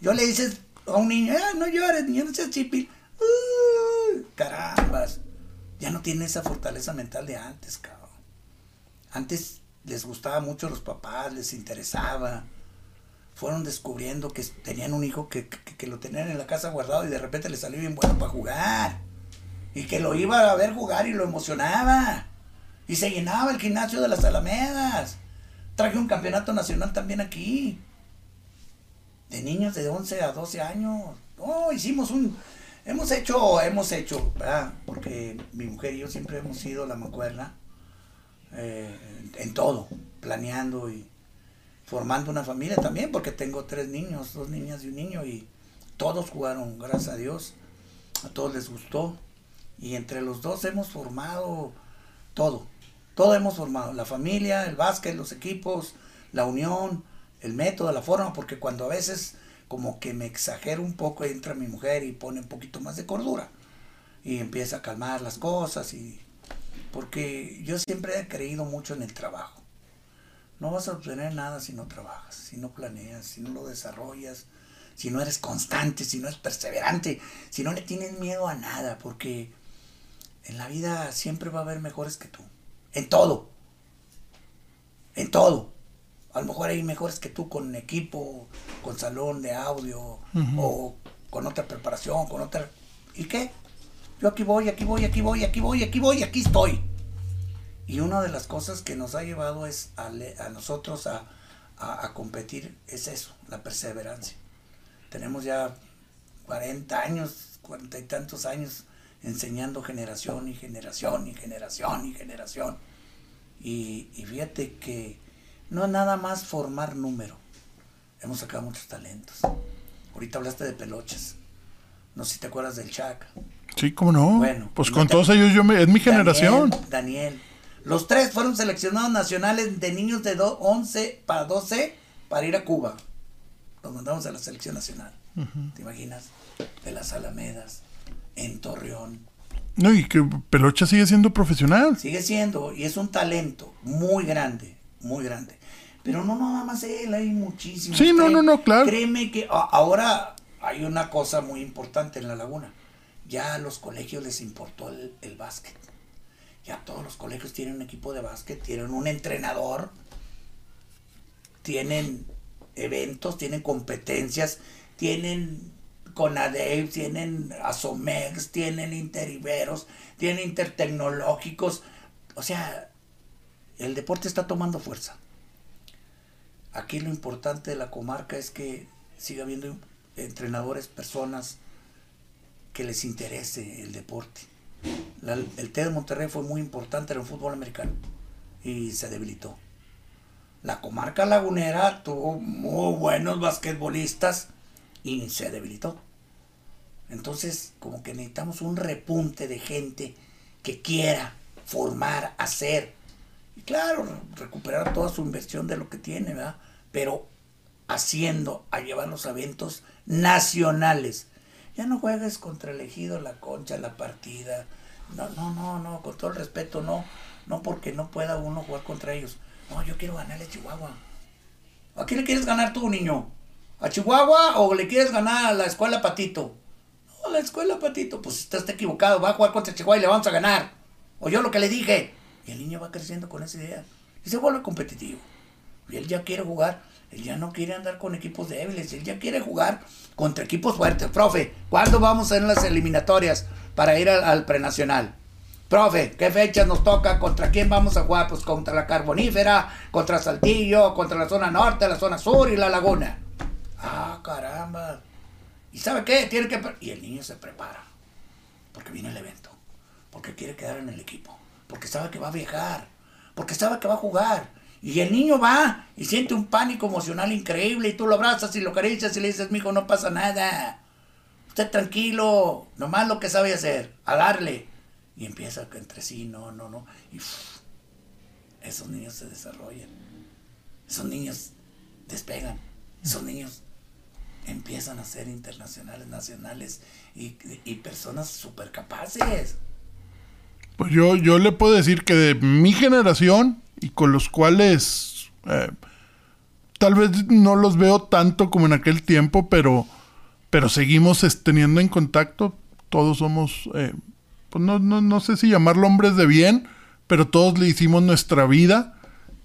Yo le dices a un niño, "Ah, no llores, niño, no seas chipil. Uh, carambas. Ya no tiene esa fortaleza mental de antes, cabrón. Antes les gustaba mucho a los papás, les interesaba fueron descubriendo que tenían un hijo que, que- que lo tenían en la casa guardado y de repente le salió bien bueno para jugar. Y que lo iba a ver jugar y lo emocionaba. Y se llenaba el gimnasio de las Alamedas. Traje un campeonato nacional también aquí. De niños de 11 a 12 años. No, hicimos un... Hemos hecho, hemos hecho, ¿verdad? Porque mi mujer y yo siempre hemos sido la mancuerna. eh, en todo, planeando y formando una familia también, porque tengo tres niños, dos niñas y un niño, y todos jugaron, gracias a Dios, a todos les gustó, y entre los dos hemos formado todo, todo hemos formado, la familia, el básquet, los equipos, la unión, el método, la forma, porque cuando a veces como que me exagero un poco, entra mi mujer y pone un poquito más de cordura, y empieza a calmar las cosas, y porque yo siempre he creído mucho en el trabajo no vas a obtener nada si no trabajas, si no planeas, si no lo desarrollas, si no eres constante, si no eres perseverante, si no le tienes miedo a nada, porque en la vida siempre va a haber mejores que tú. En todo. En todo. A lo mejor hay mejores que tú con equipo, con salón de audio, o con otra preparación, con otra... ¿Y qué? Yo aquí voy, aquí voy, aquí voy, aquí voy, aquí voy, aquí estoy. Y una de las cosas que nos ha llevado es a, nosotros a, competir es eso, la perseverancia. Tenemos ya 40 años, 40 y tantos años enseñando generación y generación y generación y generación. Y, y fíjate que no es nada más formar número. Hemos sacado muchos talentos. Ahorita hablaste de peloches. No sé si te acuerdas del Chac. Sí, cómo no. Bueno, pues con todos ellos yo me, es mi generación. Daniel, los tres fueron seleccionados nacionales de niños de 11 para 12 para ir a Cuba. Los mandamos a la selección nacional. ¿Te imaginas? De las Alamedas, en Torreón. No, y que Pelocha sigue siendo profesional. Sigue siendo, y es un talento muy grande, muy grande. Pero no nada más él, hay muchísimos. Sí, no, no, no, claro. Créeme que ahora hay una cosa muy importante en la laguna. Ya a los colegios les importó el, el básquet. Ya todos los colegios tienen un equipo de básquet, tienen un entrenador, tienen eventos, tienen competencias, tienen CONADEV, tienen ASOMEX, tienen Interiberos, tienen intertecnológicos. O sea, el deporte está tomando fuerza. Aquí lo importante de la comarca es que siga habiendo entrenadores, personas que les interese el deporte el T de Monterrey fue muy importante en el fútbol americano y se debilitó. La comarca lagunera tuvo muy buenos basquetbolistas y se debilitó. Entonces, como que necesitamos un repunte de gente que quiera formar, hacer. Y claro, recuperar toda su inversión de lo que tiene, ¿verdad? Pero haciendo a llevar los eventos nacionales ya no juegues contra el ejido, la concha, la partida. No, no, no, no, con todo el respeto, no. No porque no pueda uno jugar contra ellos. No, yo quiero ganarle a Chihuahua. ¿A quién le quieres ganar tú, niño? ¿A Chihuahua o le quieres ganar a la escuela Patito? No, a la escuela Patito. Pues estás equivocado, va a jugar contra Chihuahua y le vamos a ganar. O yo lo que le dije. Y el niño va creciendo con esa idea. Y se vuelve competitivo. Y él ya quiere jugar. Él ya no quiere andar con equipos débiles. Él ya quiere jugar contra equipos fuertes. Profe, ¿cuándo vamos a en las eliminatorias para ir al, prenacional? Profe, ¿qué fechas nos toca? ¿Contra quién vamos a jugar? Pues contra la Carbonífera, contra Saltillo, contra la zona norte, la zona sur y la laguna. Ah, caramba. ¿Y sabe qué? Tiene que... Y el niño se prepara. Porque viene el evento. Porque quiere quedar en el equipo. Porque sabe que va a viajar. Porque sabe que va a jugar. Y el niño va y siente un pánico emocional increíble y tú lo abrazas y lo acaricias y le dices, mijo, no pasa nada. Usted tranquilo, nomás lo que sabe hacer, a. Y empieza entre sí, no, no, no. Y esos niños se desarrollan. Esos niños despegan. Esos niños empiezan a ser internacionales, nacionales y, y personas súper capaces. Pues yo, yo le puedo decir que de mi generación y con los cuales eh, tal vez no los veo tanto como en aquel tiempo, pero, pero seguimos teniendo en contacto. Todos somos, eh, pues no, no, no, sé si llamarlo hombres de bien, pero todos le hicimos nuestra vida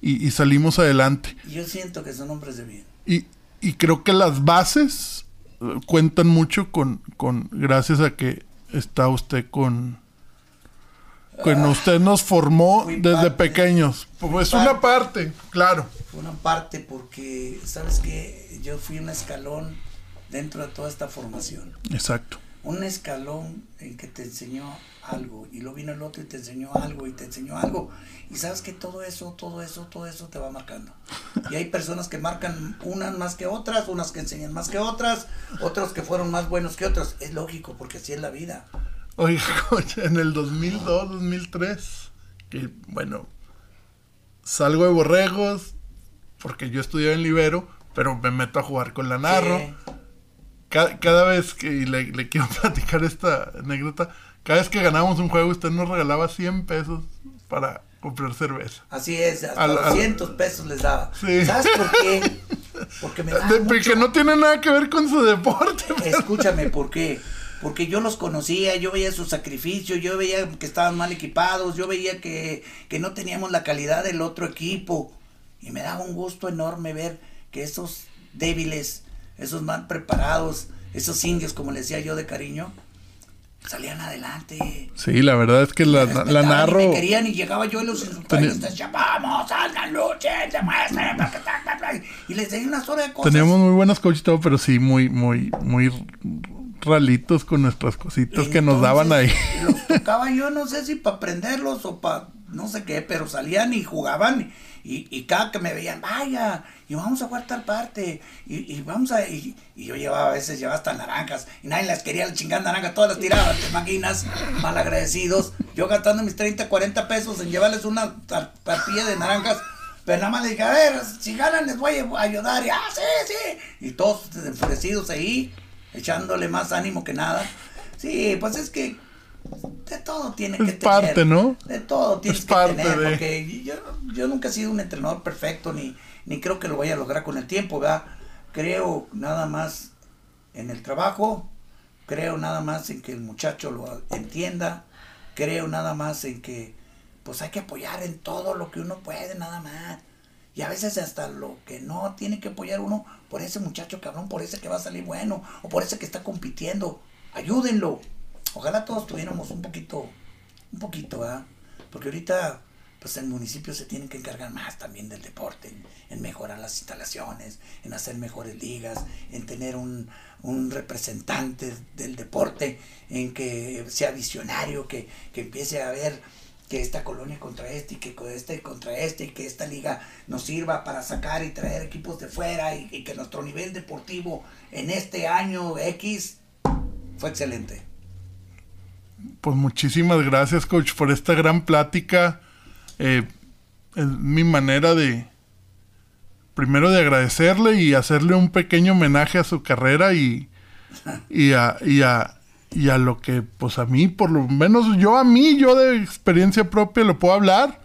y, salimos adelante. Yo siento que son hombres de bien. Y, y creo que las bases eh, cuentan mucho con, con, gracias a que está usted con, bueno, usted nos formó desde pequeños. Pues una parte, claro. Fue una parte porque, ¿sabes qué? Yo fui un escalón dentro de toda esta formación. Exacto. un escalón en que te enseñó algo y luego vino el otro y te enseñó algo y te enseñó algo y sabes que todo eso, todo eso, todo eso te va marcando. Y hay personas que marcan unas más que otras, unas que enseñan más que otras, otros que fueron más buenos que otros. Es lógico porque así es la vida. Oiga, en el 2002, 2003, que bueno, salgo de Borregos porque yo estudiaba en Libero, pero me meto a jugar con la Narro. Cada, vez que le, le quiero platicar esta anécdota, cada vez que ganábamos un juego, usted nos regalaba 100 pesos para comprar cerveza. Así es, hasta 200 pesos les daba. ¿Sabes por qué? Porque me daba Porque no tiene nada que ver con su deporte. Escúchame, ¿por qué? Porque yo los conocía, yo veía su sacrificio, yo veía que estaban mal equipados, yo veía que, que no teníamos la calidad del otro equipo. Y me daba un gusto enorme ver que esos débiles, esos mal preparados, esos indios, como le decía yo de cariño, salían adelante. Sí, la verdad es que la, la narro. Y me querían y llegaba yo y los insultaba y les decía, vamos, salgan, luchen, demuestren. Y les decía una sola de cosas. Teníamos muy buenas coaches y todo, pero sí, muy, muy, muy ralitos con nuestras cositas que nos daban ahí. Los tocaba yo, no sé si para prenderlos o para no sé qué, pero salían y jugaban. Y, cada que me veían, vaya, y vamos a jugar tal parte, y, vamos a. Y, yo llevaba a veces, llevaba hasta naranjas, y nadie las quería, las chingadas naranjas, todas las tiraban, te imaginas, mal agradecidos. Yo gastando mis 30, 40 pesos en llevarles una partilla de naranjas. Pero nada más le dije, a ver, si ganan les voy a ayudar. Y, ah, sí, sí. Y todos enfurecidos ahí, echándole más ánimo que nada. Sí, pues es que de todo tiene que tener. parte, ¿no? De todo tiene que tener, porque yo, yo, nunca he sido un entrenador perfecto, ni, ni creo que lo vaya a lograr con el tiempo, ¿verdad? Creo nada más en el trabajo, creo nada más en que el muchacho lo entienda, creo nada más en que pues hay que apoyar en todo lo que uno puede, nada más. Y a veces hasta lo que no tiene que apoyar uno por ese muchacho cabrón, por ese que va a salir bueno, o por ese que está compitiendo. Ayúdenlo. Ojalá todos tuviéramos un poquito, un poquito, ¿verdad? Porque ahorita, pues el municipio se tiene que encargar más también del deporte, en, mejorar las instalaciones, en hacer mejores ligas, en tener un, un representante del deporte, en que sea visionario, que, que empiece a ver que esta colonia contra este y que este contra este y que esta liga nos sirva para sacar y traer equipos de fuera y, que nuestro nivel deportivo en este año X fue excelente. Pues muchísimas gracias, coach, por esta gran plática. Eh, es mi manera de, primero de agradecerle y hacerle un pequeño homenaje a su carrera y, y, a, y, a, y a lo que, pues a mí, por lo menos yo a mí, yo de experiencia propia lo puedo hablar,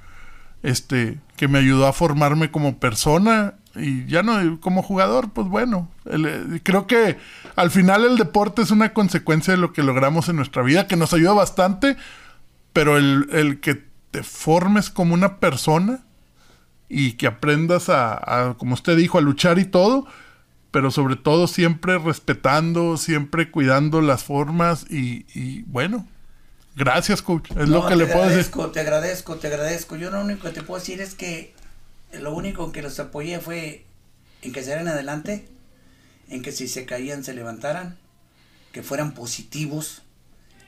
este, que me ayudó a formarme como persona y ya no como jugador, pues bueno, eh, creo que al final el deporte es una consecuencia de lo que logramos en nuestra vida, que nos ayuda bastante, pero el, que te formes como una persona y que aprendas a, como usted dijo, a luchar y todo, pero sobre todo siempre respetando, siempre cuidando las formas y, bueno, gracias coach, es lo que le puedo decir. Te agradezco, te agradezco, yo lo único que te puedo decir es que lo único que los apoyé fue en que salieran adelante, en que si se caían se levantaran, que fueran positivos,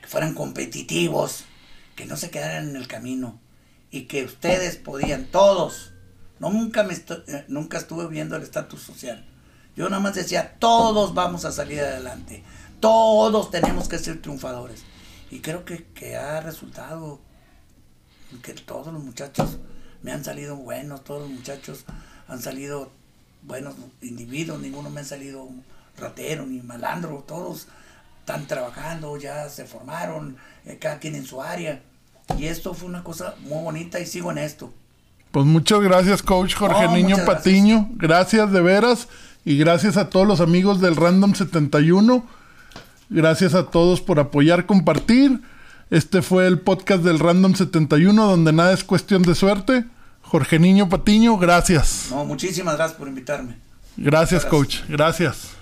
que fueran competitivos, que no se quedaran en el camino y que ustedes podían, todos, nunca, me eh, nunca estuve viendo el estatus social. Yo nada más decía, todos vamos a salir adelante, todos tenemos que ser triunfadores. Y creo que, que ha resultado que todos los muchachos me han salido buenos, todos los muchachos han salido buenos individuos, ninguno me ha salido ratero ni malandro, todos están trabajando, ya se formaron, eh, cada quien en su área. Y esto fue una cosa muy bonita y sigo en esto. Pues muchas gracias, coach Jorge Niño Patiño. Gracias. de veras. Y gracias a todos los amigos del Random 71. Gracias a todos por apoyar, compartir. Este fue el podcast del Random 71, donde nada es cuestión de suerte. Jorge Niño Patiño, gracias. No, muchísimas gracias por invitarme. Gracias, coach. Gracias.